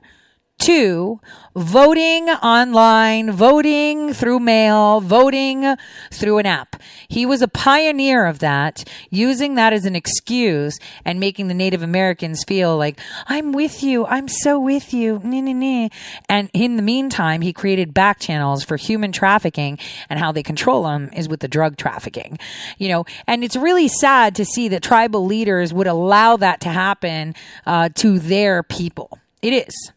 Two, voting online, voting through mail, voting through an app. He was a pioneer of that, using that as an excuse and making the Native Americans feel like, I'm with you. I'm so with you. Nah, nah, nah. And in the meantime, he created back channels for human trafficking and how they control them is with the drug trafficking, you know, and it's really sad to see that tribal leaders would allow that to happen, uh, to their people. It is.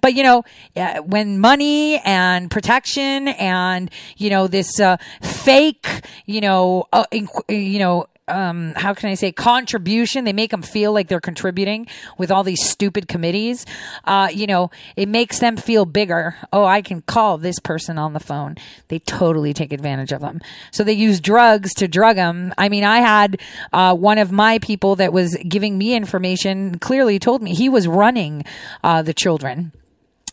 But you know, uh, when money and protection and you know this uh, fake, you know, uh, inc- you know. Um, how can I say contribution? They make them feel like they're contributing with all these stupid committees. Uh, you know, it makes them feel bigger. Oh, I can call this person on the phone. They totally take advantage of them. So they use drugs to drug them. I mean, I had uh, one of my people that was giving me information clearly told me he was running uh, the children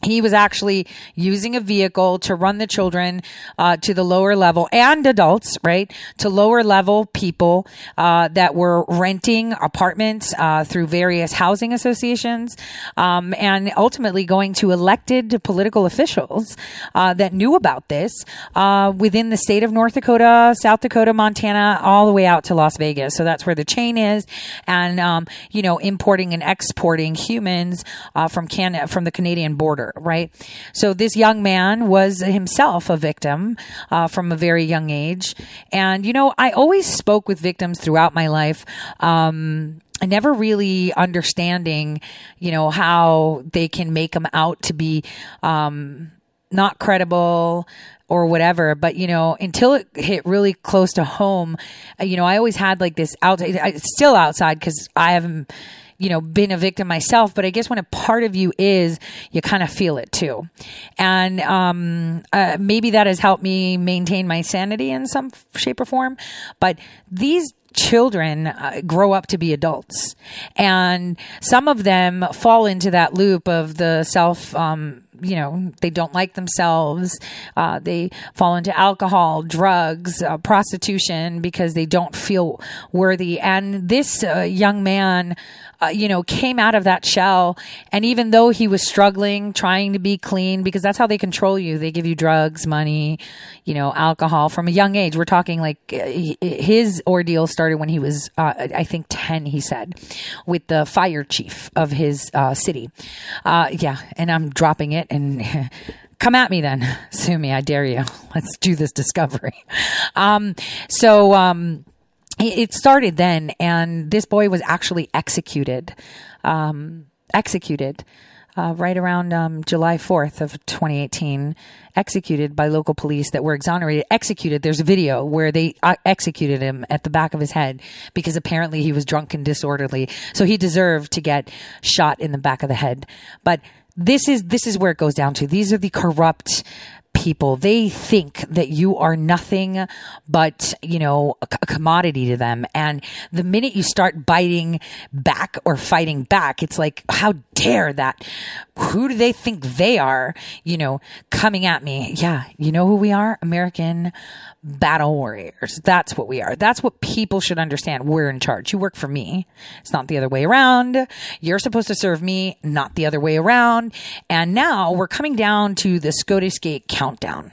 he was actually using a vehicle to run the children uh, to the lower level and adults, right, to lower level people uh, that were renting apartments uh, through various housing associations, um, and ultimately going to elected political officials uh, that knew about this uh, within the state of North Dakota, South Dakota, Montana, all the way out to Las Vegas. So that's where the chain is, and um, you know, importing and exporting humans uh, from Canada, from the Canadian border right? So this young man was himself a victim uh, from a very young age. And, you know, I always spoke with victims throughout my life. Um, never really understanding, you know, how they can make them out to be, um, not credible or whatever. But, you know, until it hit really close to home, uh, you know, I always had like this outside, it's still outside because I haven't, you know, been a victim myself, but I guess when a part of you is, you kind of feel it too. And, um, uh, maybe that has helped me maintain my sanity in some shape or form. But these children uh, grow up to be adults and some of them fall into that loop of the self, um, you know, they don't like themselves. Uh, they fall into alcohol, drugs, uh, prostitution because they don't feel worthy. And this uh, young man, uh, you know, came out of that shell. And even though he was struggling, trying to be clean, because that's how they control you. They give you drugs, money, you know, alcohol from a young age. We're talking like uh, his ordeal started when he was, uh, I think, 10, he said, with the fire chief of his city. yeah. And I'm dropping it and come at me then. Sue me. I dare you. Let's do this discovery. Um, so, um, it started then and this boy was actually executed, um, executed. uh, right around um, July 4th of 2018, executed by local police that were exonerated. Executed. There's a video where they uh, executed him at the back of his head because apparently he was drunk and disorderly. So he deserved to get shot in the back of the head. But this is this is where it goes down to. These are the corrupt people. They think that you are nothing but, you know, a, a commodity to them. And the minute you start biting back or fighting back, it's like, how dare that? Who do they think they are, you know, coming at me? Yeah. You know who we are? American battle warriors. That's what we are. That's what people should understand. We're in charge. You work for me. It's not the other way around. You're supposed to serve me, not the other way around. And now we're coming down to the SCOTUS Gate countdown.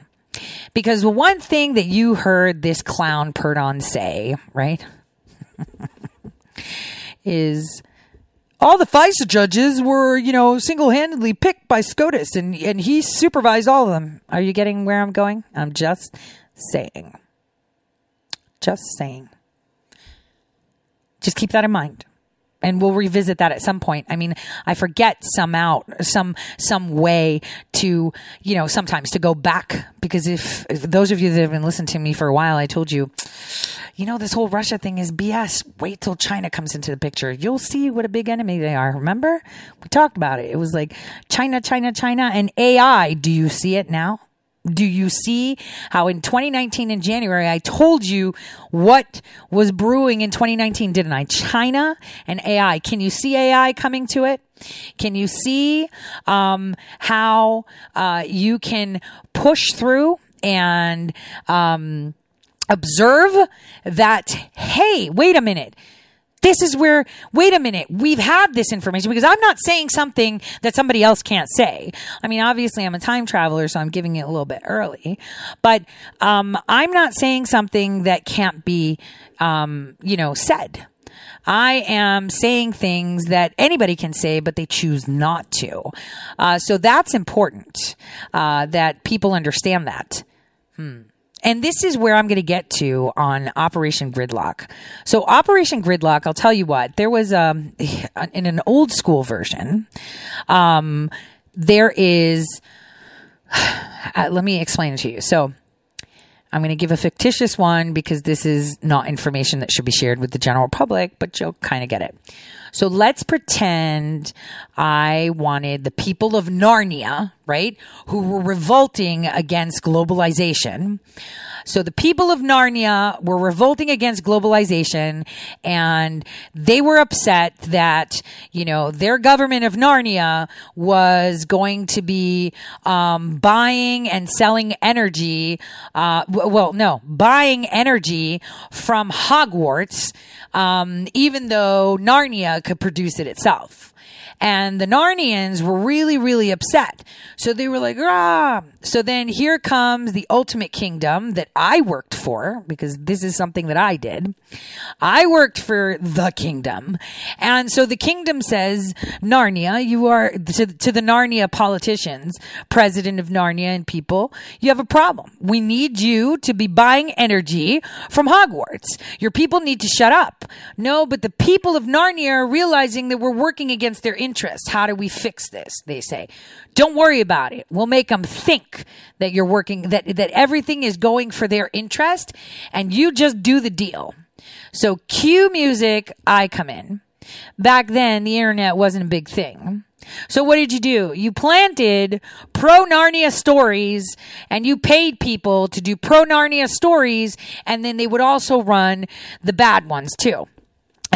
Because the one thing that you heard this clown Purdon say, right? is all the FISA judges were, you know, single-handedly picked by SCOTUS and, and he supervised all of them. Are you getting where I'm going? I'm just saying. Just saying. Just keep that in mind. And we'll revisit that at some point. I mean, I forget some out, some, some way to, you know, sometimes to go back because if, if those of you that have been listening to me for a while, I told you, you know, this whole Russia thing is BS. Wait till China comes into the picture. You'll see what a big enemy they are. Remember? We talked about it. It was like China, China, China, and AI. Do you see it now? Do you see how in 2019 in January I told you what was brewing in 2019, didn't I? China and AI. Can you see AI coming to it? Can you see um, how uh, you can push through and um, observe that? Hey, wait a minute this is where, wait a minute, we've had this information because I'm not saying something that somebody else can't say. I mean, obviously I'm a time traveler, so I'm giving it a little bit early, but, um, I'm not saying something that can't be, um, you know, said. I am saying things that anybody can say, but they choose not to. Uh, so that's important, uh, that people understand that. Hmm. And this is where I'm going to get to on Operation Gridlock. So Operation Gridlock, I'll tell you what, there was, um, in an old school version, um, there is, uh, let me explain it to you. So, I'm going to give a fictitious one because this is not information that should be shared with the general public, but you'll kind of get it. So let's pretend I wanted the people of Narnia, right, who were revolting against globalization. So the people of Narnia were revolting against globalization and they were upset that, you know, their government of Narnia was going to be, um, buying and selling energy, uh, well, no, buying energy from Hogwarts, um, even though Narnia could produce it itself. And the Narnians were really, really upset. So they were like, ah. So then here comes the ultimate kingdom that I worked for because this is something that I did. I worked for the kingdom. And so the kingdom says, Narnia, you are to, to the Narnia politicians, president of Narnia and people, you have a problem. We need you to be buying energy from Hogwarts. Your people need to shut up. No, but the people of Narnia are realizing that we're working against their interest. How do we fix this? They say, don't worry about it. We'll make them think that you're working, that, that everything is going for their interest and you just do the deal. So cue music, I come in. Back then, the internet wasn't a big thing. So what did you do? You planted pro Narnia stories and you paid people to do pro Narnia stories and then they would also run the bad ones too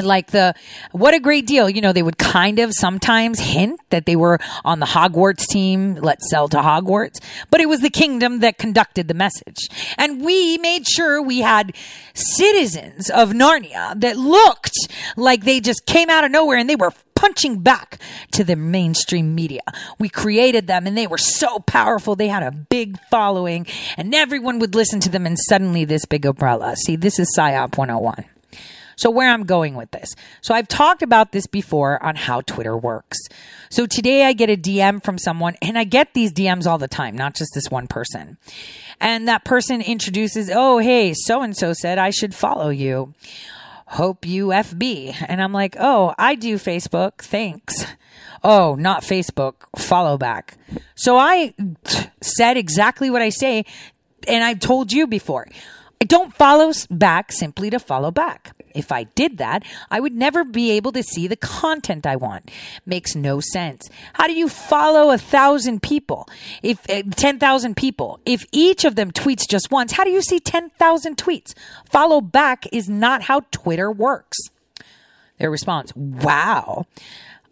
like the what a great deal you know they would kind of sometimes hint that they were on the hogwarts team let's sell to hogwarts but it was the kingdom that conducted the message and we made sure we had citizens of narnia that looked like they just came out of nowhere and they were punching back to the mainstream media. We created them and they were so powerful. They had a big following and everyone would listen to them and suddenly this big umbrella. See, this is PSYOP 101. So where I'm going with this. So I've talked about this before on how Twitter works. So today I get a DM from someone and I get these DMs all the time, not just this one person. And that person introduces, Oh, hey, so and so said I should follow you. hope you FB. And I'm like, oh, I do Facebook. Thanks. Oh, not Facebook. Follow back. So I said exactly what I say. And I've told you before. I don't follow back simply to follow back. If I did that, I would never be able to see the content I want. Makes no sense. How do you follow a thousand people? If uh, 10,000 people, if each of them tweets just once, how do you see 10,000 tweets? Follow back is not how Twitter works. Their response, wow.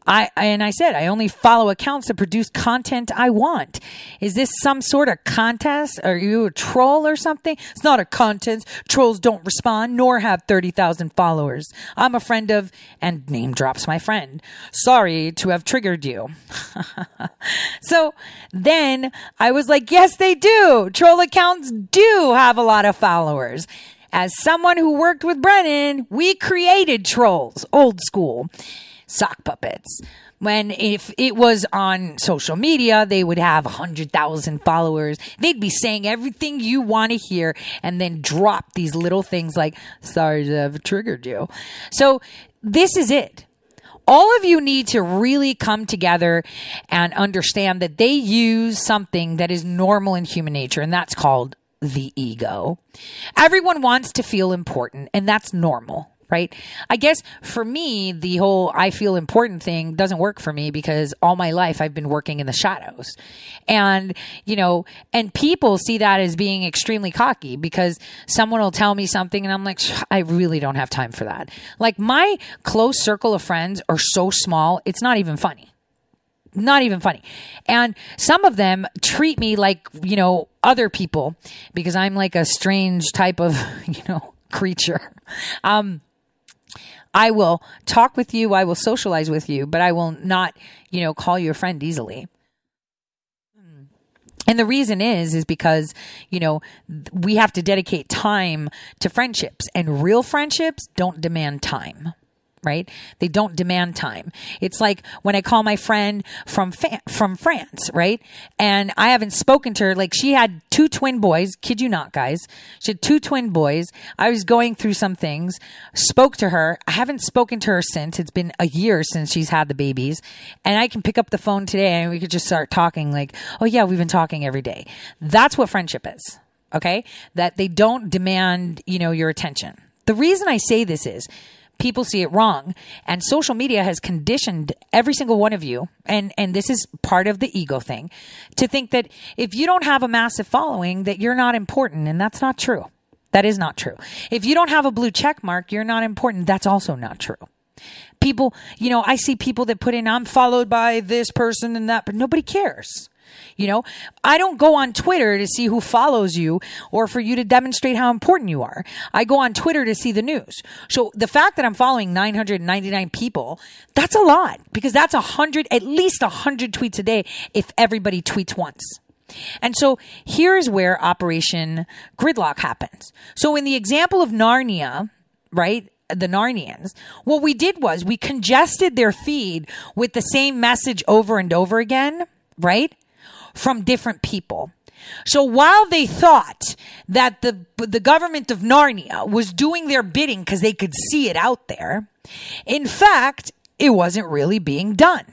I, and I said, I only follow accounts that produce content I want. Is this some sort of contest? Are you a troll or something? It's not a contest. Trolls don't respond nor have 30,000 followers. I'm a friend of, and name drops my friend. Sorry to have triggered you. so then I was like, yes, they do. Troll accounts do have a lot of followers. As someone who worked with Brennan, we created trolls, old school sock puppets. When if it was on social media, they would have 100,000 followers. They'd be saying everything you want to hear and then drop these little things like, sorry to have triggered you. So this is it. All of you need to really come together and understand that they use something that is normal in human nature, and that's called the ego. Everyone wants to feel important, and that's normal right? I guess for me, the whole I feel important thing doesn't work for me because all my life I've been working in the shadows. And, you know, and people see that as being extremely cocky because someone will tell me something and I'm like, I really don't have time for that. Like my close circle of friends are so small, it's not even funny. Not even funny. And some of them treat me like, you know, other people because I'm like a strange type of, you know, creature. Um, I will talk with you, I will socialize with you, but I will not, you know, call you a friend easily. And the reason is, is because, you know, we have to dedicate time to friendships and real friendships don't demand time right? They don't demand time. It's like when I call my friend from fa- from France, right? And I haven't spoken to her. Like she had two twin boys. Kid you not, guys. She had two twin boys. I was going through some things. Spoke to her. I haven't spoken to her since. It's been a year since she's had the babies, and I can pick up the phone today and we could just start talking. Like, oh yeah, we've been talking every day. That's what friendship is. Okay, that they don't demand, you know, your attention. The reason I say this is people see it wrong. And social media has conditioned every single one of you and and this is part of the ego thing to think that if you don't have a massive following that you're not important. And that's not true. That is not true. If you don't have a blue check mark you're not important. That's also not true. People you know i see people that put in i'm followed by this person and that but nobody cares you know, I don't go on Twitter to see who follows you or for you to demonstrate how important you are. I go on Twitter to see the news. So the fact that I'm following 999 people, that's a lot because that's a hundred, at least a hundred tweets a day if everybody tweets once. And so here's where Operation Gridlock happens. So in the example of Narnia, right? the Narnians. What we did was we congested their feed with the same message over and over again, right? From different people. So while they thought that the the government of Narnia was doing their bidding because they could see it out there, in fact, it wasn't really being done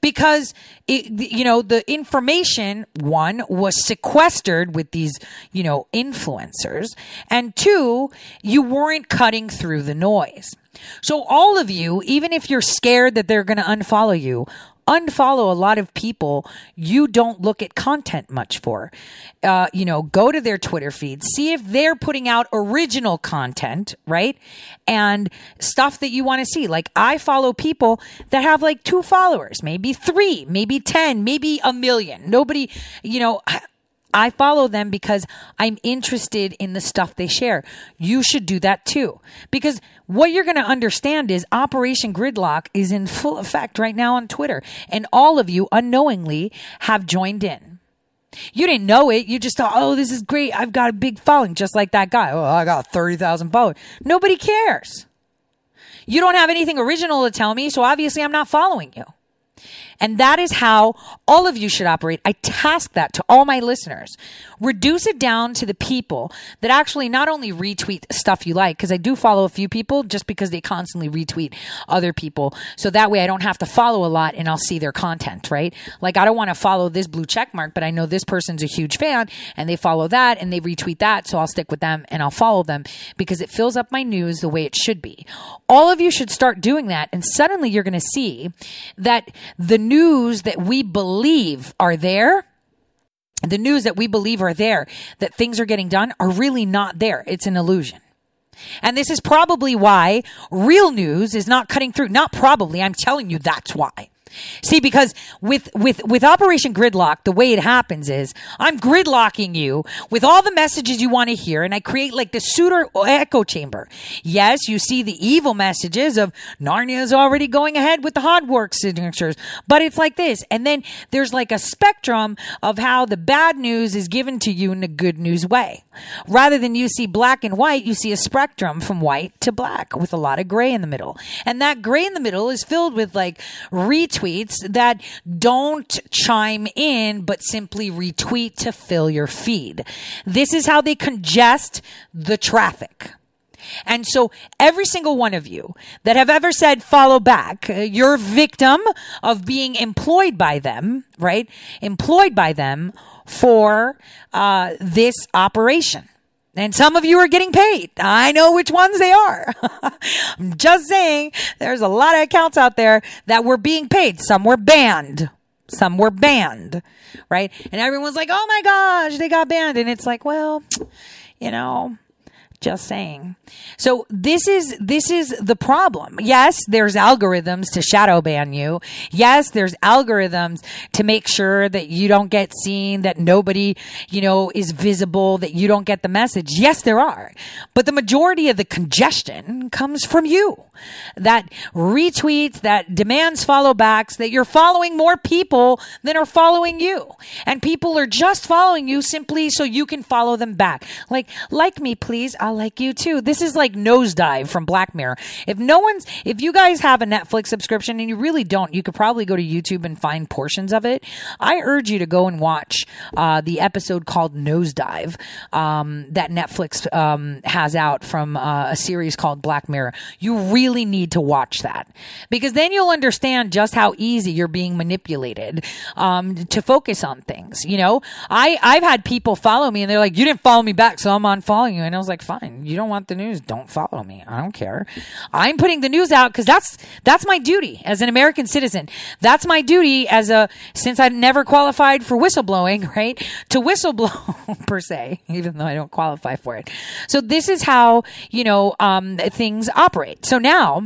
because it, you know the information one was sequestered with these you know influencers and two you weren't cutting through the noise so all of you even if you're scared that they're going to unfollow you unfollow a lot of people you don't look at content much for. Uh, you know, go to their Twitter feed, see if they're putting out original content, right? And stuff that you want to see. Like I follow people that have like two followers, maybe three, maybe 10, maybe a million. Nobody, you know, follow them because I'm interested in the stuff they share. You should do that too. Because what you're going to understand is Operation Gridlock is in full effect right now on Twitter. And all of you unknowingly have joined in. You didn't know it. You just thought, oh, this is great. I've got a big following, just like that guy. Oh, I got 30,000 followers. Nobody cares. You don't have anything original to tell me, so obviously I'm not following you. And that is how all of you should operate. I task that to all my listeners. Reduce it down to the people that actually not only retweet stuff you like, because I do follow a few people just because they constantly retweet other people. So that way I don't have to follow a lot and I'll see their content, right? Like I don't want to follow this blue check mark, but I know this person's a huge fan and they follow that and they retweet that. So I'll stick with them and I'll follow them because it fills up my news the way it should be. All of you should start doing that. And suddenly you're going to see that the news that we believe are there the news that we believe are there, that things are getting done, are really not there. It's an illusion. And this is probably why real news is not cutting through. Not probably, I'm telling you that's why. See, because with, with, with Operation Gridlock, the way it happens is I'm gridlocking you with all the messages you want to hear, and I create like the pseudo echo chamber. Yes, you see the evil messages of Narnia is already going ahead with the Hogwarts signatures, but it's like this. And then there's like a spectrum of how the bad news is given to you in a good news way. Rather than you see black and white, you see a spectrum from white to black with a lot of gray in the middle. And that gray in the middle is filled with like retweets that don't chime in, but simply retweet to fill your feed. This is how they congest the traffic. And so every single one of you that have ever said follow back, uh, you're victim of being employed by them, right? Employed by them for uh, this operation. And some of you are getting paid. I know which ones they are. I'm just saying there's a lot of accounts out there that were being paid. Some were banned. Some were banned, right? And everyone's like, oh my gosh, they got banned. And it's like, well, you know, just saying. So this is this is the problem. Yes, there's algorithms to shadow ban you. Yes, there's algorithms to make sure that you don't get seen, that nobody, you know, is visible, that you don't get the message. Yes, there are. But the majority of the congestion comes from you. That retweets, that demands follow backs, that you're following more people than are following you. And people are just following you simply so you can follow them back. Like, like me, please. I'll like you too. This is like nosedive from Black Mirror. If no one's, if you guys have a Netflix subscription and you really don't, you could probably go to YouTube and find portions of it. I urge you to go and watch uh, the episode called Nosedive um, that Netflix um, has out from uh, a series called Black Mirror. You really need to watch that because then you'll understand just how easy you're being manipulated um, to focus on things. You know, I I've had people follow me and they're like, "You didn't follow me back, so I'm unfollowing you," and I was like, "Fine, you don't want the news, don't follow me. I don't care. I'm putting the news out because that's that's my duty as an American citizen. That's my duty as a since I've never qualified for whistleblowing, right? To whistleblow per se, even though I don't qualify for it. So this is how you know um, things operate. So now.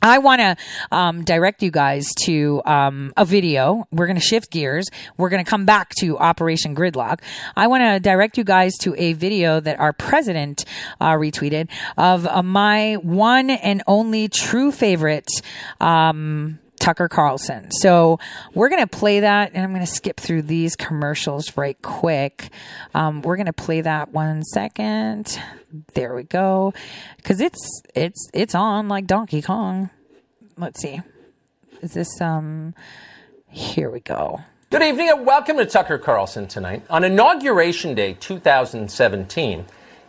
I want to um, direct you guys to um, a video. We're going to shift gears. We're going to come back to Operation Gridlock. I want to direct you guys to a video that our president uh, retweeted of uh, my one and only true favorite. Um, Tucker Carlson. So we're going to play that and I'm going to skip through these commercials right quick. Um, we're going to play that one second. There we go. Cause it's, it's, it's on like Donkey Kong. Let's see. Is this, um, here we go. Good evening and welcome to Tucker Carlson tonight. On Inauguration Day 2017,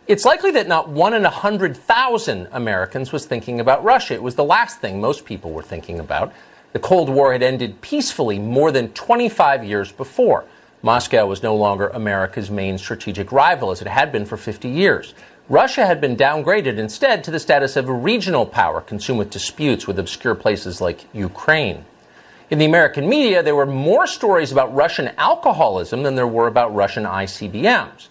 it's likely that not one in a hundred thousand Americans was thinking about Russia. It was the last thing most people were thinking about. The Cold War had ended peacefully more than 25 years before. Moscow was no longer America's main strategic rival as it had been for 50 years. Russia had been downgraded instead to the status of a regional power consumed with disputes with obscure places like Ukraine. In the American media, there were more stories about Russian alcoholism than there were about Russian ICBMs.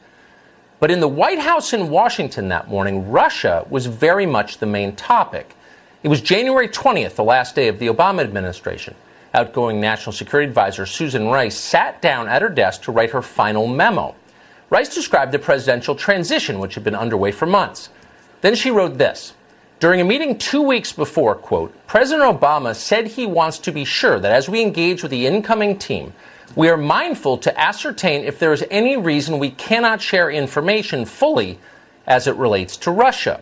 But in the White House in Washington that morning, Russia was very much the main topic. It was January 20th, the last day of the Obama administration. Outgoing National Security Advisor Susan Rice sat down at her desk to write her final memo. Rice described the presidential transition, which had been underway for months. Then she wrote this. During a meeting two weeks before, quote, President Obama said he wants to be sure that as we engage with the incoming team, we are mindful to ascertain if there is any reason we cannot share information fully as it relates to Russia.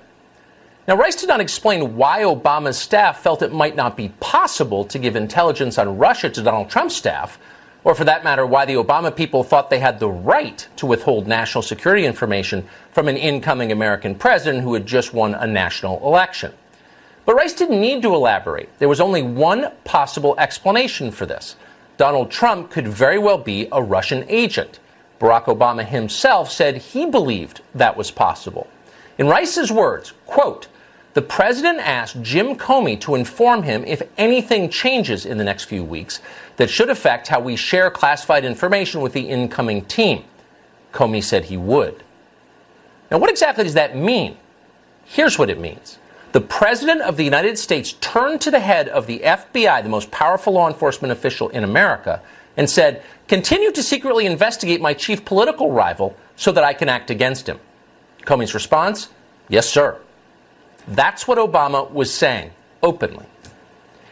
Now, Rice did not explain why Obama's staff felt it might not be possible to give intelligence on Russia to Donald Trump's staff, or for that matter, why the Obama people thought they had the right to withhold national security information from an incoming American president who had just won a national election. But Rice didn't need to elaborate. There was only one possible explanation for this. Donald Trump could very well be a Russian agent. Barack Obama himself said he believed that was possible. In Rice's words, quote, the president asked Jim Comey to inform him if anything changes in the next few weeks that should affect how we share classified information with the incoming team. Comey said he would. Now, what exactly does that mean? Here's what it means. The President of the United States turned to the head of the FBI, the most powerful law enforcement official in America, and said, Continue to secretly investigate my chief political rival so that I can act against him. Comey's response, Yes, sir. That's what Obama was saying openly.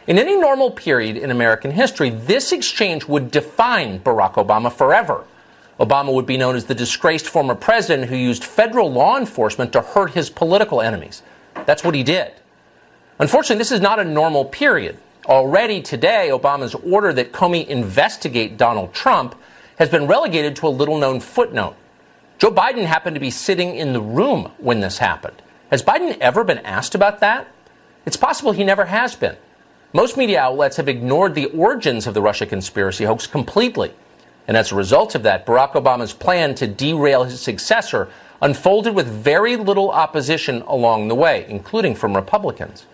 In any normal period in American history, this exchange would define Barack Obama forever. Obama would be known as the disgraced former president who used federal law enforcement to hurt his political enemies. That's what he did. Unfortunately, this is not a normal period. Already today, Obama's order that Comey investigate Donald Trump has been relegated to a little known footnote. Joe Biden happened to be sitting in the room when this happened. Has Biden ever been asked about that? It's possible he never has been. Most media outlets have ignored the origins of the Russia conspiracy hoax completely. And as a result of that, Barack Obama's plan to derail his successor unfolded with very little opposition along the way, including from Republicans.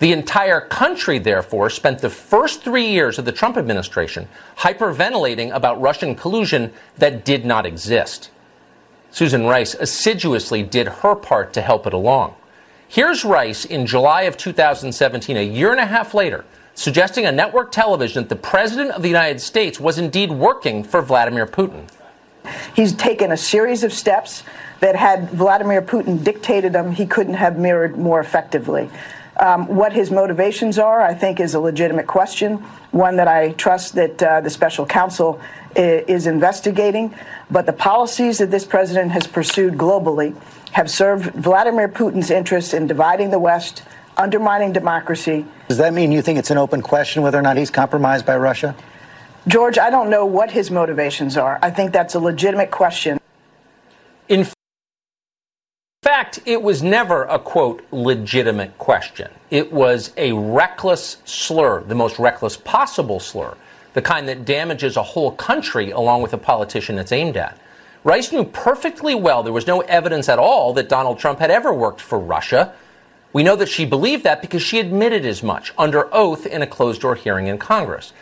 The entire country, therefore, spent the first three years of the Trump administration hyperventilating about Russian collusion that did not exist. Susan Rice assiduously did her part to help it along. Here's Rice in July of 2017, a year and a half later, suggesting on network television that the President of the United States was indeed working for Vladimir Putin. He's taken a series of steps that, had Vladimir Putin dictated them, he couldn't have mirrored more effectively. Um, what his motivations are, I think, is a legitimate question, one that I trust that uh, the special counsel is investigating. But the policies that this president has pursued globally have served Vladimir Putin's interests in dividing the West, undermining democracy. Does that mean you think it's an open question whether or not he's compromised by Russia? George, I don't know what his motivations are. I think that's a legitimate question. In fact, it was never a quote legitimate question. It was a reckless slur, the most reckless possible slur the kind that damages a whole country along with a politician it's aimed at. Rice knew perfectly well there was no evidence at all that Donald Trump had ever worked for Russia. We know that she believed that because she admitted as much under oath in a closed door hearing in Congress.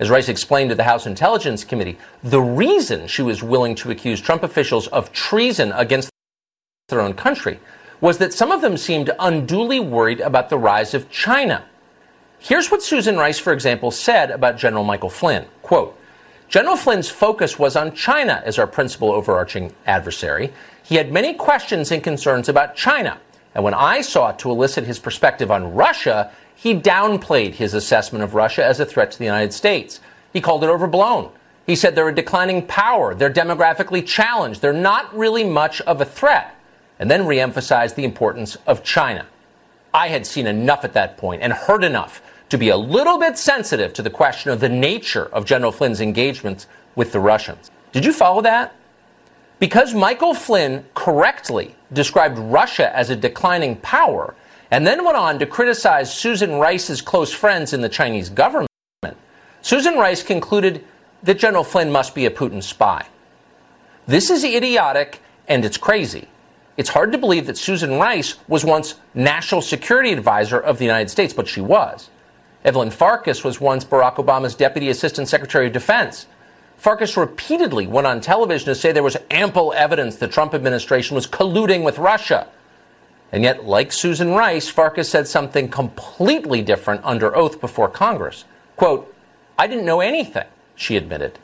As Rice explained to the House Intelligence Committee, the reason she was willing to accuse Trump officials of treason against their own country was that some of them seemed unduly worried about the rise of China Here's what Susan Rice, for example, said about General Michael Flynn. Quote, General Flynn's focus was on China as our principal overarching adversary. He had many questions and concerns about China. And when I sought to elicit his perspective on Russia, he downplayed his assessment of Russia as a threat to the United States. He called it overblown. He said they're a declining power, they're demographically challenged, they're not really much of a threat, and then reemphasized the importance of China. I had seen enough at that point and heard enough to be a little bit sensitive to the question of the nature of General Flynn's engagements with the Russians. Did you follow that? Because Michael Flynn correctly described Russia as a declining power and then went on to criticize Susan Rice's close friends in the Chinese government, Susan Rice concluded that General Flynn must be a Putin spy. This is idiotic and it's crazy. It's hard to believe that Susan Rice was once National Security Advisor of the United States, but she was. Evelyn Farkas was once Barack Obama's Deputy Assistant Secretary of Defense. Farkas repeatedly went on television to say there was ample evidence the Trump administration was colluding with Russia. And yet, like Susan Rice, Farkas said something completely different under oath before Congress. Quote, I didn't know anything, she admitted.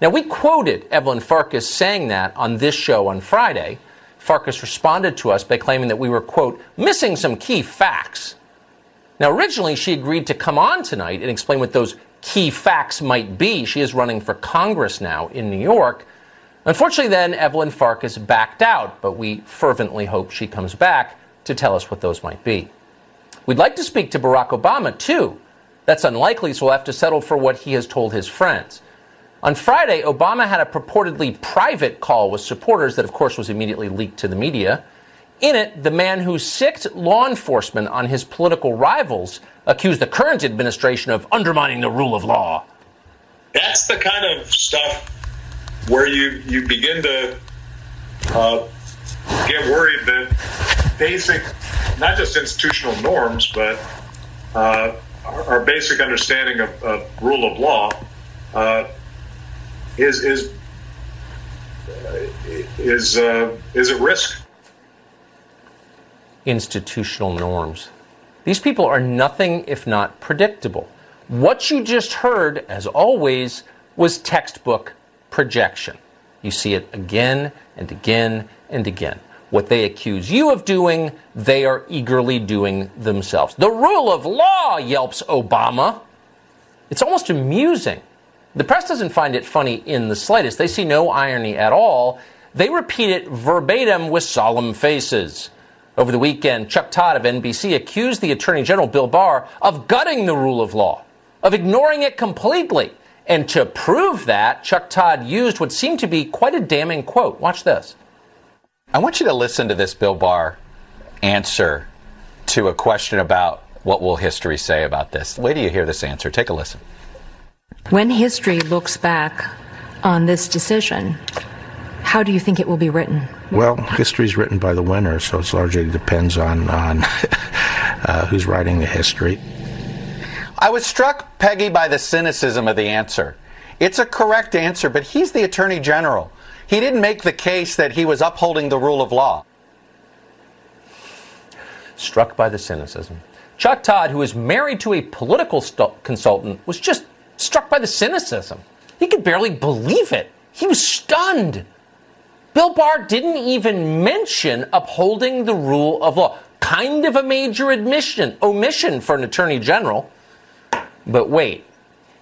Now, we quoted Evelyn Farkas saying that on this show on Friday. Farkas responded to us by claiming that we were, quote, missing some key facts. Now, originally, she agreed to come on tonight and explain what those key facts might be. She is running for Congress now in New York. Unfortunately, then, Evelyn Farkas backed out, but we fervently hope she comes back to tell us what those might be. We'd like to speak to Barack Obama, too. That's unlikely, so we'll have to settle for what he has told his friends. On Friday, Obama had a purportedly private call with supporters that, of course, was immediately leaked to the media. In it, the man who sicked law enforcement on his political rivals accused the current administration of undermining the rule of law. That's the kind of stuff where you, you begin to uh, get worried that basic, not just institutional norms, but uh, our, our, basic understanding of, of rule of law uh, is is is uh, is at risk. Institutional norms. These people are nothing if not predictable. What you just heard, as always, was textbook projection. You see it again and again and again. What they accuse you of doing, they are eagerly doing themselves. The rule of law, yelps Obama. It's almost amusing. The press doesn't find it funny in the slightest. They see no irony at all. They repeat it verbatim with solemn faces. Over the weekend, Chuck Todd of NBC accused the Attorney General Bill Barr of gutting the rule of law, of ignoring it completely. And to prove that, Chuck Todd used what seemed to be quite a damning quote. Watch this. I want you to listen to this Bill Barr answer to a question about what will history say about this. Wait till you hear this answer. Take a listen. When history looks back on this decision, how do you think it will be written? Well, history is written by the winner, so it largely depends on on uh, who's writing the history. I was struck, Peggy, by the cynicism of the answer. It's a correct answer, but he's the attorney general. He didn't make the case that he was upholding the rule of law. Struck by the cynicism. Chuck Todd, who is married to a political st- consultant, was just struck by the cynicism. He could barely believe it. He was stunned. Bill Barr didn't even mention upholding the rule of law. Kind of a major admission, omission for an attorney general. But wait,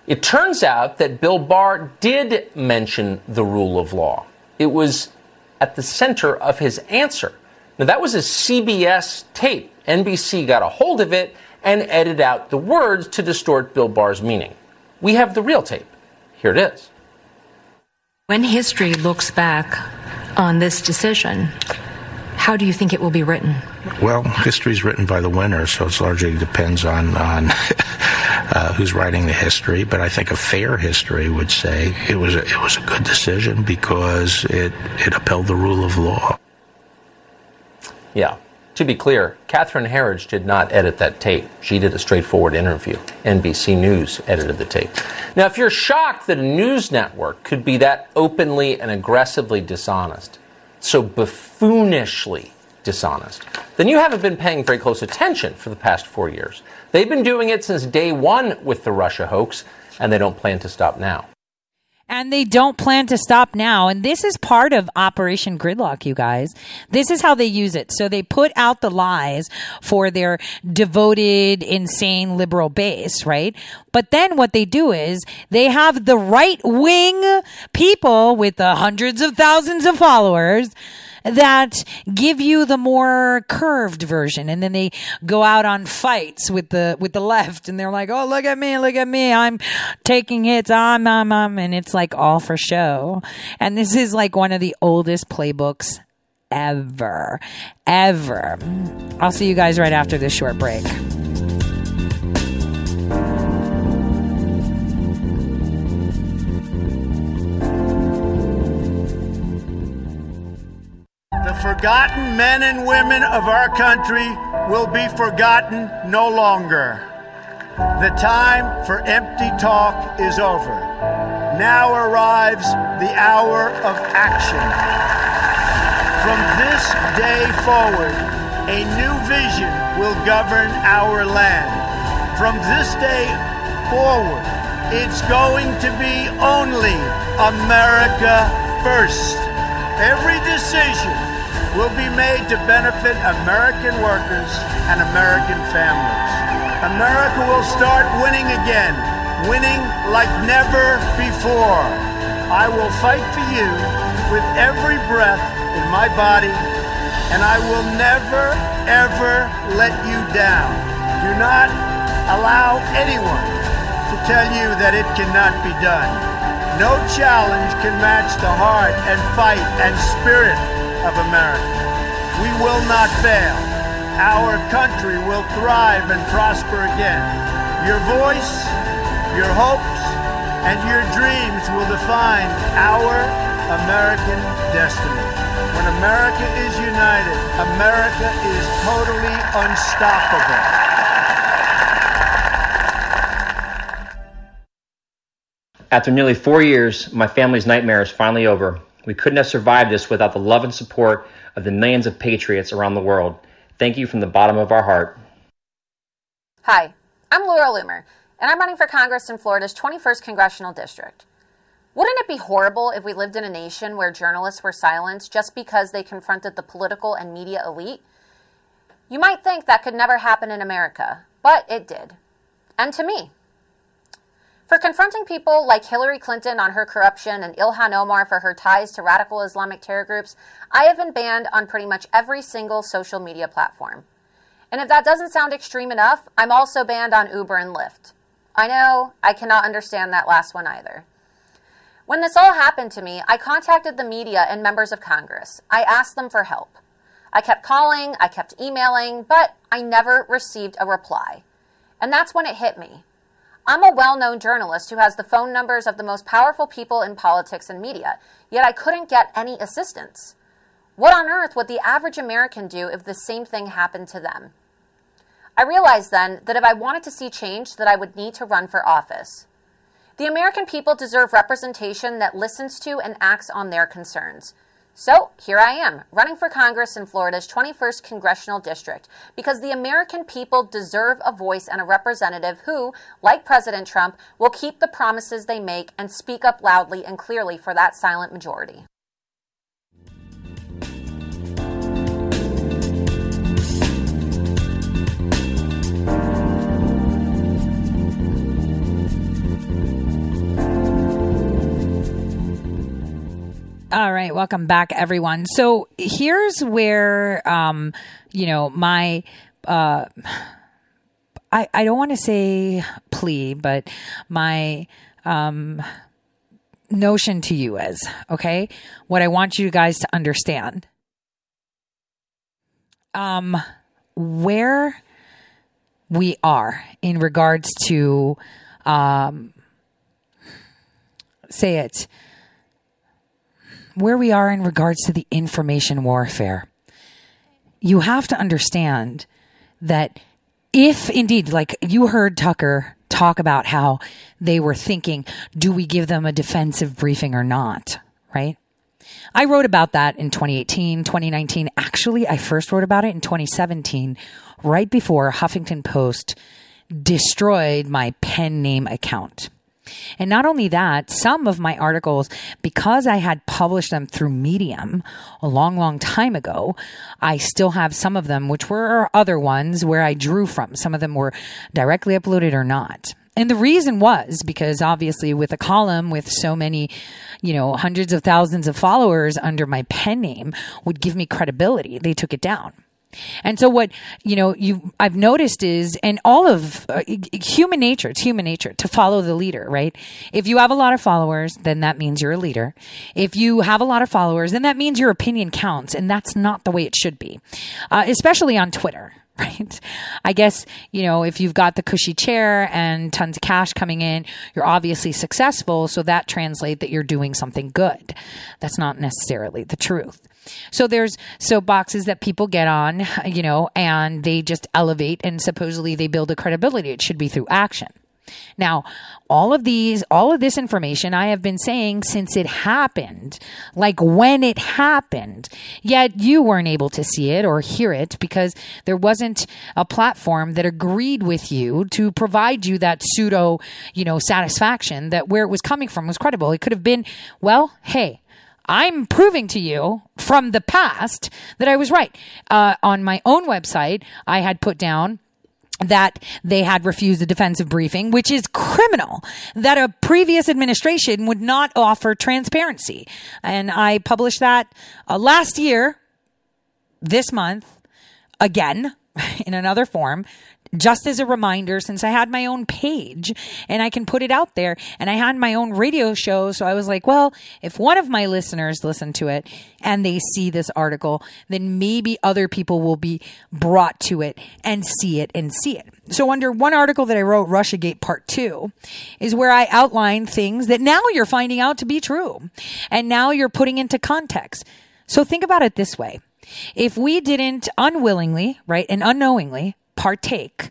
it turns out that Bill Barr did mention the rule of law. It was at the center of his answer. Now, that was a CBS tape. NBC got a hold of it and edited out the words to distort Bill Barr's meaning. We have the real tape. Here it is. When history looks back on this decision, how do you think it will be written? Well, history is written by the winner, so it largely depends on on uh, who's writing the history. But I think a fair history would say it was a, it was a good decision because it it upheld the rule of law. Yeah. To be clear, Catherine Herridge did not edit that tape. She did a straightforward interview. NBC News edited the tape. Now, if you're shocked that a news network could be that openly and aggressively dishonest, so buffoonishly dishonest, then you haven't been paying very close attention for the past four years. They've been doing it since day one with the Russia hoax, and they don't plan to stop now. And they don't plan to stop now. And this is part of Operation Gridlock, you guys. This is how they use it. So they put out the lies for their devoted, insane liberal base, right? But then what they do is they have the right wing people with the hundreds of thousands of followers that give you the more curved version. And then they go out on fights with the with the left and they're like oh look at me look at me. I'm taking hits. I'm i'm i'm. And it's like all for show. And this is like one of the oldest playbooks ever ever. I'll see you guys right after this short break The forgotten men and women of our country will be forgotten no longer. The time for empty talk is over. Now arrives the hour of action. From this day forward, a new vision will govern our land. From this day forward, it's going to be only America first. Every decision will be made to benefit American workers and American families. America will start winning again, winning like never before. I will fight for you with every breath in my body and I will never, ever let you down. Do not allow anyone to tell you that it cannot be done. No challenge can match the heart and fight and spirit of America. We will not fail. Our country will thrive and prosper again. Your voice, your hopes, and your dreams will define our American destiny. When America is united, America is totally unstoppable. After nearly four years, my family's nightmare is finally over. We couldn't have survived this without the love and support of the millions of patriots around the world. Thank you from the bottom of our heart. Hi, I'm Laura Loomer, and I'm running for Congress in Florida's 21st Congressional District. Wouldn't it be horrible if we lived in a nation where journalists were silenced just because they confronted the political and media elite? You might think that could never happen in America, but it did. And to me. For confronting people like Hillary Clinton on her corruption and Ilhan Omar for her ties to radical Islamic terror groups, I have been banned on pretty much every single social media platform. And if that doesn't sound extreme enough, I'm also banned on Uber and Lyft. I know, I cannot understand that last one either. When this all happened to me, I contacted the media and members of Congress. I asked them for help. I kept calling, I kept emailing, but I never received a reply. And that's when it hit me. I'm a well known journalist who has the phone numbers of the most powerful people in politics and media, yet I couldn't get any assistance. What on earth would the average American do if the same thing happened to them? I realized then that if I wanted to see change, that I would need to run for office. The American people deserve representation that listens to and acts on their concerns. So here I am, running for Congress in Florida's 21st Congressional District, because the American people deserve a voice and a representative who, like President Trump, will keep the promises they make and speak up loudly and clearly for that silent majority. All right, welcome back, everyone. So here's where, um, you know, my, uh, I I don't want to say plea, but my um, notion to you is okay. What I want you guys to understand, um, where we are in regards to, um, say it where we are in regards to the information warfare. You have to understand that if indeed, like you heard Tucker talk about how they were thinking, do we give them a defensive briefing or not? Right? I wrote about that in 2018, 2019. Actually, I first wrote about it in 2017, right before Huffington Post destroyed my pen name account. And not only that, some of my articles, because I had published them through Medium a long, long time ago, I still have some of them, which were other ones where I drew from. Some of them were directly uploaded or not. And the reason was because obviously with a column with so many, you know, hundreds of thousands of followers under my pen name would give me credibility. They took it down. And so what, you know, you I've noticed is and all of uh, human nature, it's human nature to follow the leader, right? If you have a lot of followers, then that means you're a leader. If you have a lot of followers, then that means your opinion counts and that's not the way it should be. Uh, especially on Twitter, right? I guess, you know, if you've got the cushy chair and tons of cash coming in, you're obviously successful. So that translates that you're doing something good. That's not necessarily the truth. So there's soapboxes that people get on, you know, and they just elevate and supposedly they build a credibility. It should be through action. Now, all of these, all of this information I have been saying since it happened, like when it happened, yet you weren't able to see it or hear it because there wasn't a platform that agreed with you to provide you that pseudo, you know, satisfaction that where it was coming from was credible. It could have been, well, hey, I'm proving to you from the past that I was right. Uh, on my own website, I had put down that they had refused a defensive briefing, which is criminal, that a previous administration would not offer transparency. And I published that uh, last year this month again in another form just as a reminder since I had my own page and I can put it out there and I had my own radio show. So I was like, well, if one of my listeners listen to it and they see this article, then maybe other people will be brought to it and see it and see it. So under one article that I wrote, Russiagate Part Two, is where I outline things that now you're finding out to be true. And now you're putting into context. So think about it this way. If we didn't unwillingly, right, and unknowingly partake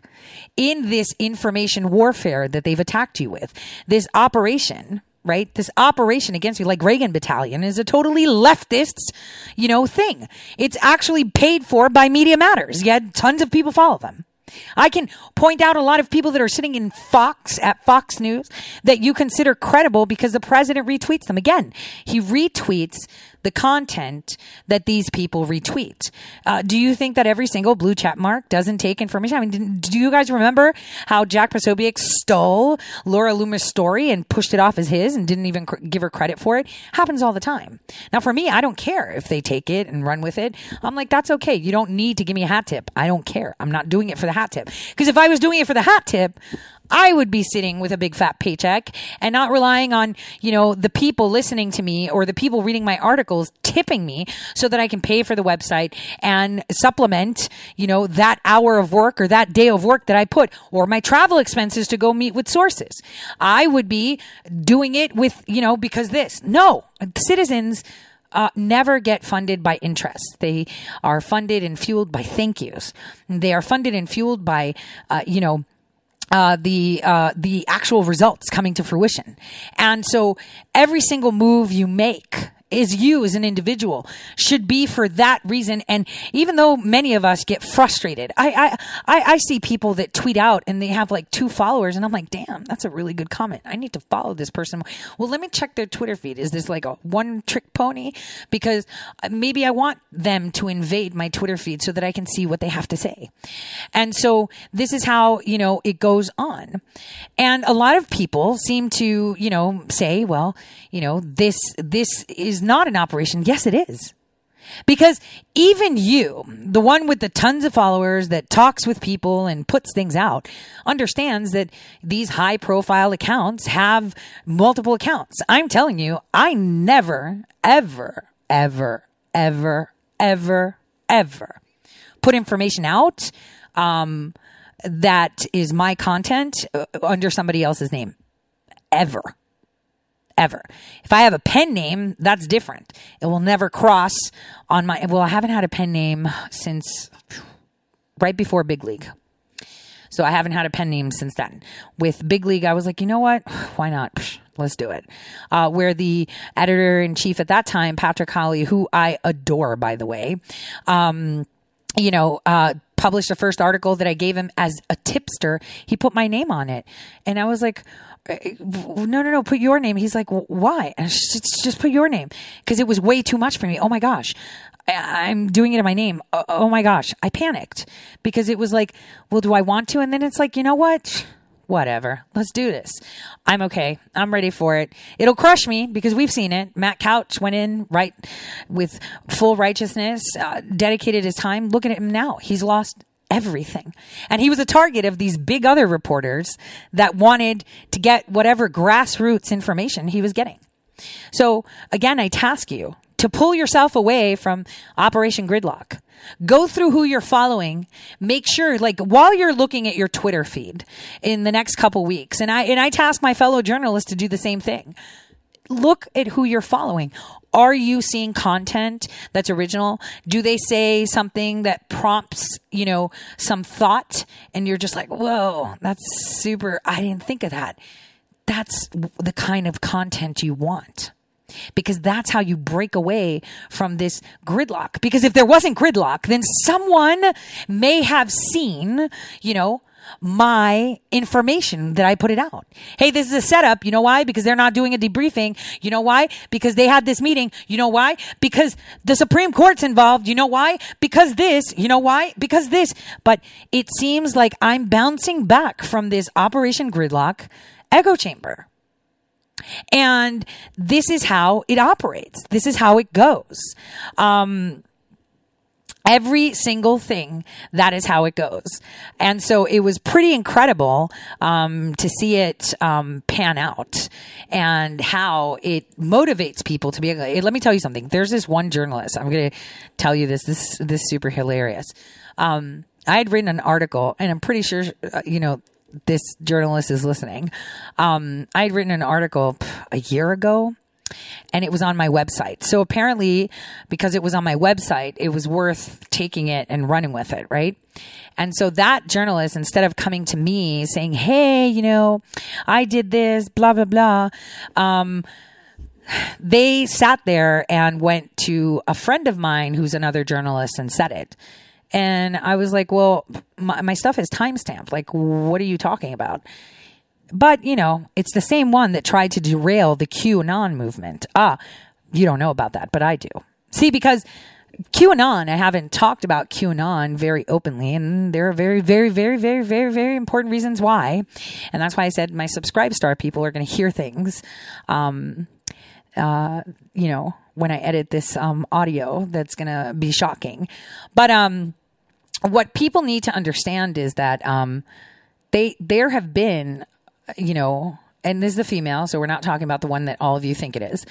in this information warfare that they've attacked you with, this operation, right? This operation against you, like Reagan Battalion, is a totally leftist, you know, thing. It's actually paid for by Media Matters. Yet tons of people follow them. I can point out a lot of people that are sitting in Fox at Fox News that you consider credible because the president retweets them. Again, he retweets the content that these people retweet. Uh, do you think that every single blue check mark doesn't take information? I mean, do you guys remember how Jack Posobiec stole Laura Loomer's story and pushed it off as his and didn't even cr- give her credit for it? Happens all the time. Now, for me, I don't care if they take it and run with it. I'm like, that's okay. You don't need to give me a hat tip. I don't care. I'm not doing it for the hat tip. Because if I was doing it for the hat tip, I would be sitting with a big fat paycheck and not relying on, you know, the people listening to me or the people reading my articles tipping me so that I can pay for the website and supplement, you know, that hour of work or that day of work that I put or my travel expenses to go meet with sources. I would be doing it with, you know, because this. No, citizens uh, never get funded by interest. They are funded and fueled by thank yous. They are funded and fueled by, uh, you know, uh, the uh, the actual results coming to fruition. And so every single move you make is you as an individual should be for that reason. And even though many of us get frustrated, I, I, I, I see people that tweet out and they have like two followers and I'm like, damn, that's a really good comment. I need to follow this person. Well, let me check their Twitter feed. Is this like a one trick pony? Because maybe I want them to invade my Twitter feed so that I can see what they have to say. And so this is how, you know, it goes on. And a lot of people seem to, you know, say, well, you know, this, this is not an operation. Yes, it is. Because even you, the one with the tons of followers that talks with people and puts things out, understands that these high profile accounts have multiple accounts. I'm telling you, I never, ever, ever, ever, ever, ever put information out um, that is my content uh, under somebody else's name. Ever ever. If I have a pen name, that's different. It will never cross on my, well, I haven't had a pen name since right before Big League. So I haven't had a pen name since then. With Big League, I was like, you know what? Why not? Let's do it. Uh, where the editor in chief at that time, Patrick Howley, who I adore, by the way, um, you know, uh, published the first article that I gave him as a tipster. He put my name on it. And I was like, no, no, no, put your name. He's like, why? Just, just put your name. Cause it was way too much for me. Oh my gosh. I, am doing it in my name. Oh, oh my gosh. I panicked because it was like, well, do I want to? And then it's like, you know what? Whatever. Let's do this. I'm okay. I'm ready for it. It'll crush me because we've seen it. Matt Couch went in right with full righteousness, uh, dedicated his time. Look at him now. He's lost everything. And he was a target of these big other reporters that wanted to get whatever grassroots information he was getting. So again, I task you to pull yourself away from Operation Gridlock. Go through who you're following. Make sure, like, while you're looking at your Twitter feed in the next couple weeks, and I, and I task my fellow journalists to do the same thing. Look at who you're following. Are you seeing content that's original? Do they say something that prompts, you know, some thought and you're just like, whoa, that's super. I didn't think of that. That's the kind of content you want because that's how you break away from this gridlock. Because if there wasn't gridlock, then someone may have seen, you know, my information that I put it out. Hey, this is a setup. You know why? Because they're not doing a debriefing. You know why? Because they had this meeting. You know why? Because the Supreme Court's involved. You know why? Because this. You know why? Because this. But it seems like I'm bouncing back from this Operation Gridlock echo chamber. And this is how it operates. This is how it goes. Um, every single thing that is how it goes. And so it was pretty incredible um, to see it um, pan out and how it motivates people to be let me tell you something. There's this one journalist i'm going to tell you this this this is super hilarious. Um, i had written an article and i'm pretty sure uh, you know this journalist is listening. Um, i had written an article a year ago and it was on my website. So apparently, because it was on my website, it was worth taking it and running with it, right? And so that journalist, instead of coming to me saying, Hey, you know, I did this, blah, blah, blah, um, they sat there and went to a friend of mine who's another journalist and said it. And I was like, well, my, my stuff is timestamped. Like, what are you talking about? But, you know, it's the same one that tried to derail the QAnon movement. Ah, you don't know about that, but I do. See, because QAnon, I haven't talked about QAnon very openly, and there are very, very, very, very, very, very important reasons why. And that's why I said my SubscribeStar people are going to hear things, um, uh, you know, when I edit this um, audio that's going to be shocking. But um, what people need to understand is that um, they there have been you know, and this is a female, so we're not talking about the one that all of you think it is,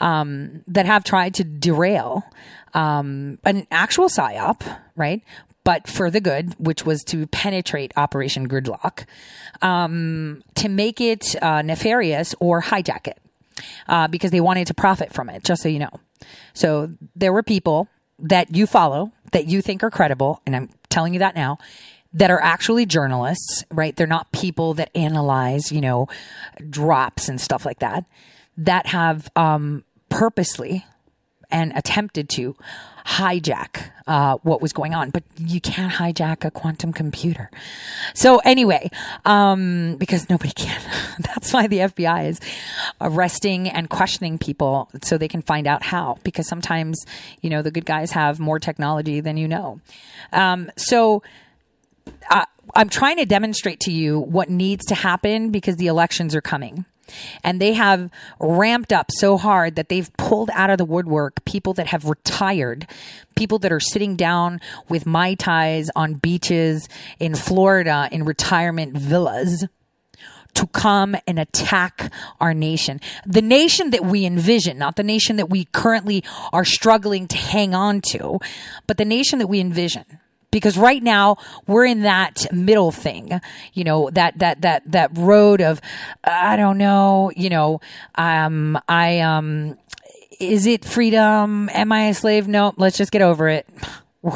um, that have tried to derail um, an actual psyop, right? But for the good, which was to penetrate Operation Gridlock, um, to make it uh, nefarious or hijack it, uh, because they wanted to profit from it. Just so you know, so there were people that you follow that you think are credible, and I'm telling you that now, that are actually journalists, right? They're not people that analyze, you know, drops and stuff like that, that have um, purposely and attempted to hijack uh, what was going on. But you can't hijack a quantum computer. So anyway, um, because nobody can. That's why the FBI is arresting and questioning people so they can find out how. Because sometimes, you know, the good guys have more technology than you know. Um, so I, I'm trying to demonstrate to you what needs to happen because the elections are coming. And they have ramped up so hard that they've pulled out of the woodwork people that have retired, people that are sitting down with Mai Tais on beaches in Florida in retirement villas to come and attack our nation. The nation that we envision, not the nation that we currently are struggling to hang on to, but the nation that we envision because right now we're in that middle thing, you know, that, that, that, that road of, I don't know, you know, um, I, um, is it freedom? Am I a slave? No, let's just get over it.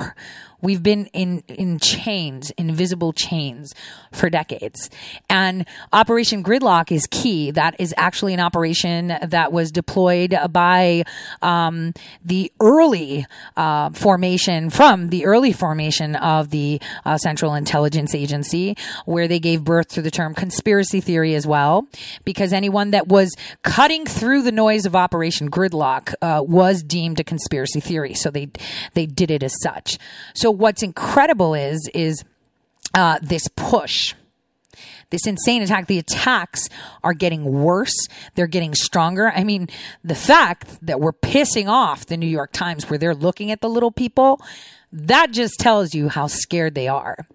We've been in, in chains, invisible chains for decades. And Operation Gridlock is key. That is actually an operation that was deployed by um, the early uh, formation, from the early formation of the uh, Central Intelligence Agency, where they gave birth to the term conspiracy theory as well, because anyone that was cutting through the noise of Operation Gridlock uh, was deemed a conspiracy theory. So they they did it as such. So what's incredible is is uh, this push this insane attack. The attacks are getting worse. They're getting stronger. I mean, the fact that we're pissing off the New York Times where they're looking at the little people, that just tells you how scared they are.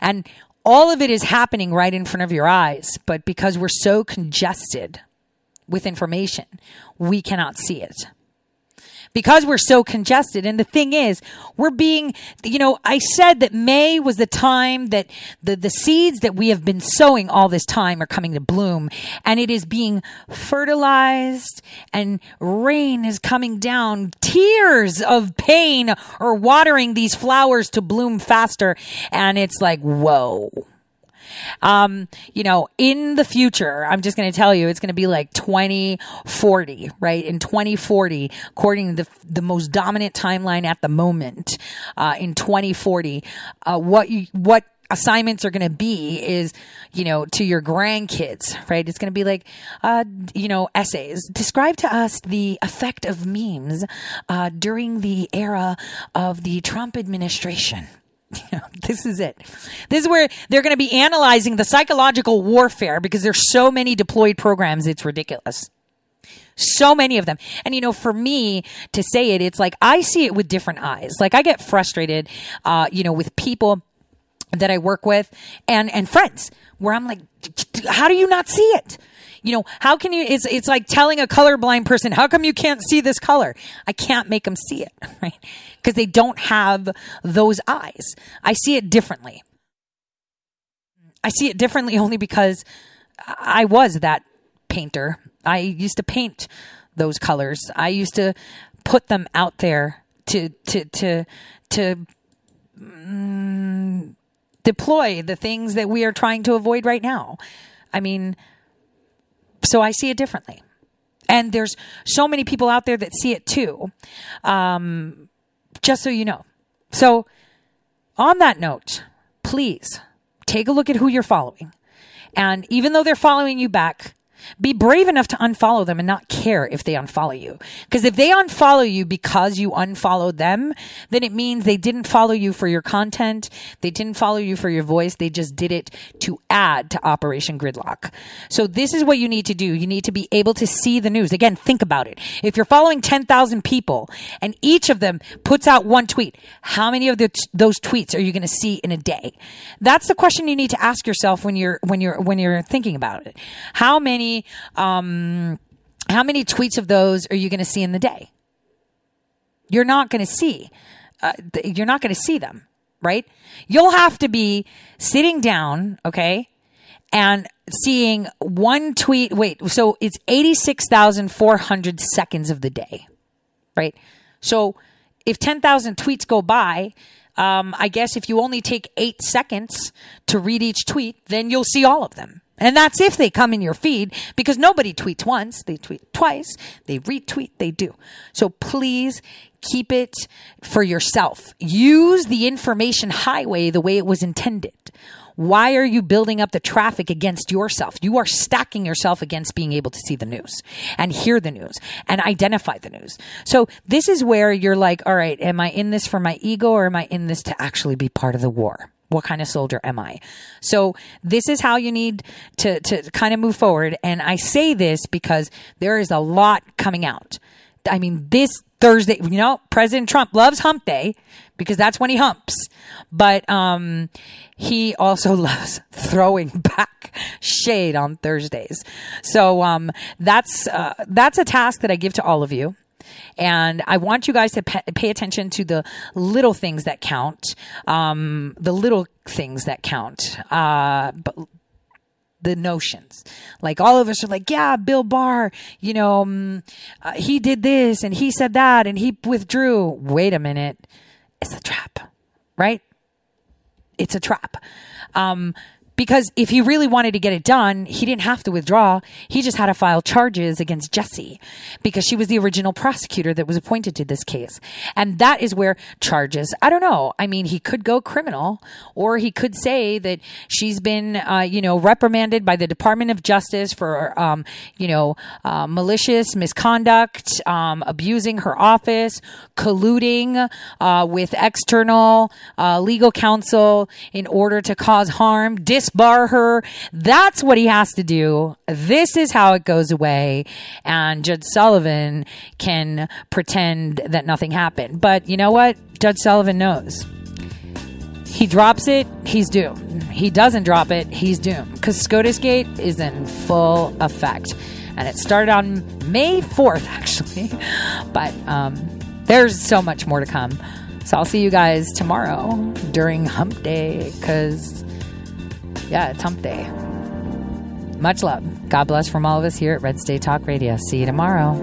And all of it is happening right in front of your eyes. But because we're so congested with information, we cannot see it because we're so congested. And the thing is, we're being, you know, I said that May was the time that the, the seeds that we have been sowing all this time are coming to bloom and it is being fertilized and rain is coming down. Tears of pain are watering these flowers to bloom faster. And it's like, whoa um, you know, in the future, I'm just going to tell you, it's going to be like 2040, right? In 2040, according to the, the most dominant timeline at the moment, uh, in 2040, uh, what you, what assignments are going to be is, you know, to your grandkids, right? It's going to be like, uh, you know, essays. Describe to us the effect of memes uh, during the era of the Trump administration. this is it. This is where they're going to be analyzing the psychological warfare because there's so many deployed programs. It's ridiculous. So many of them. And you know, for me to say it, it's like I see it with different eyes. Like I get frustrated, uh, you know, with people that I work with and, and friends where I'm like, how do you not see it? You know, how can you, it's, it's like telling a colorblind person, how come you can't see this color? I can't make them see it, right? Because they don't have those eyes. I see it differently. I see it differently only because I was that painter. I used to paint those colors. I used to put them out there to to to to mm, deploy the things that we are trying to avoid right now. I mean, so I see it differently. And there's so many people out there that see it too. Um, just so you know. So, on that note, please take a look at who you're following. And even though they're following you back, be brave enough to unfollow them and not care if they unfollow you. Because if they unfollow you because you unfollowed them, then it means they didn't follow you for your content. They didn't follow you for your voice. They just did it to add to Operation Gridlock. So this is what you need to do. You need to be able to see the news. Again, think about it. If you're following 10,000 people and each of them puts out one tweet, how many of the, those tweets are you going to see in a day? That's the question you need to ask yourself when you're, when you're, when you're thinking about it. How many um, how many tweets of those are you going to see in the day? You're not going to see. Uh, you're not going to see them, right? You'll have to be sitting down, okay, and seeing one tweet. Wait, so it's 86,400 seconds of the day, right? So if 10,000 tweets go by, um, I guess if you only take eight seconds to read each tweet, then you'll see all of them. And that's if they come in your feed because nobody tweets once, they tweet twice, they retweet, they do. So please keep it for yourself. Use the information highway the way it was intended. Why are you building up the traffic against yourself? You are stacking yourself against being able to see the news and hear the news and identify the news. So this is where you're like, all right, am I in this for my ego or am I in this to actually be part of the war? What kind of soldier am I? So this is how you need to, to kind of move forward. And I say this because there is a lot coming out. I mean, this Thursday, you know, President Trump loves hump day because that's when he humps. But, um, he also loves throwing back shade on Thursdays. So, um, that's, uh, that's a task that I give to all of you. And I want you guys to pay attention to the little things that count, um, the little things that count. Uh, but the notions. Like all of us are like, yeah, Bill Barr, you know, um, uh, he did this and he said that and he withdrew. Wait a minute. It's a trap, right? It's a trap. Um, because if he really wanted to get it done, he didn't have to withdraw. He just had to file charges against Jessie because she was the original prosecutor that was appointed to this case. And that is where charges, I don't know. I mean, he could go criminal or he could say that she's been, uh, you know, reprimanded by the Department of Justice for, um, you know, uh, malicious misconduct, um, abusing her office, colluding uh, with external uh, legal counsel in order to cause harm, dis bar her. That's what he has to do. This is how it goes away. And Judge Sullivan can pretend that nothing happened. But you know what? Judge Sullivan knows. He drops it, he's doomed. He doesn't drop it, he's doomed. Because SCOTUS Gate is in full effect. And it started on May 4th, actually. But um, there's so much more to come. So I'll see you guys tomorrow during hump day because yeah, it's hump day. Much love. God bless from all of us here at Red State Talk Radio. See you tomorrow.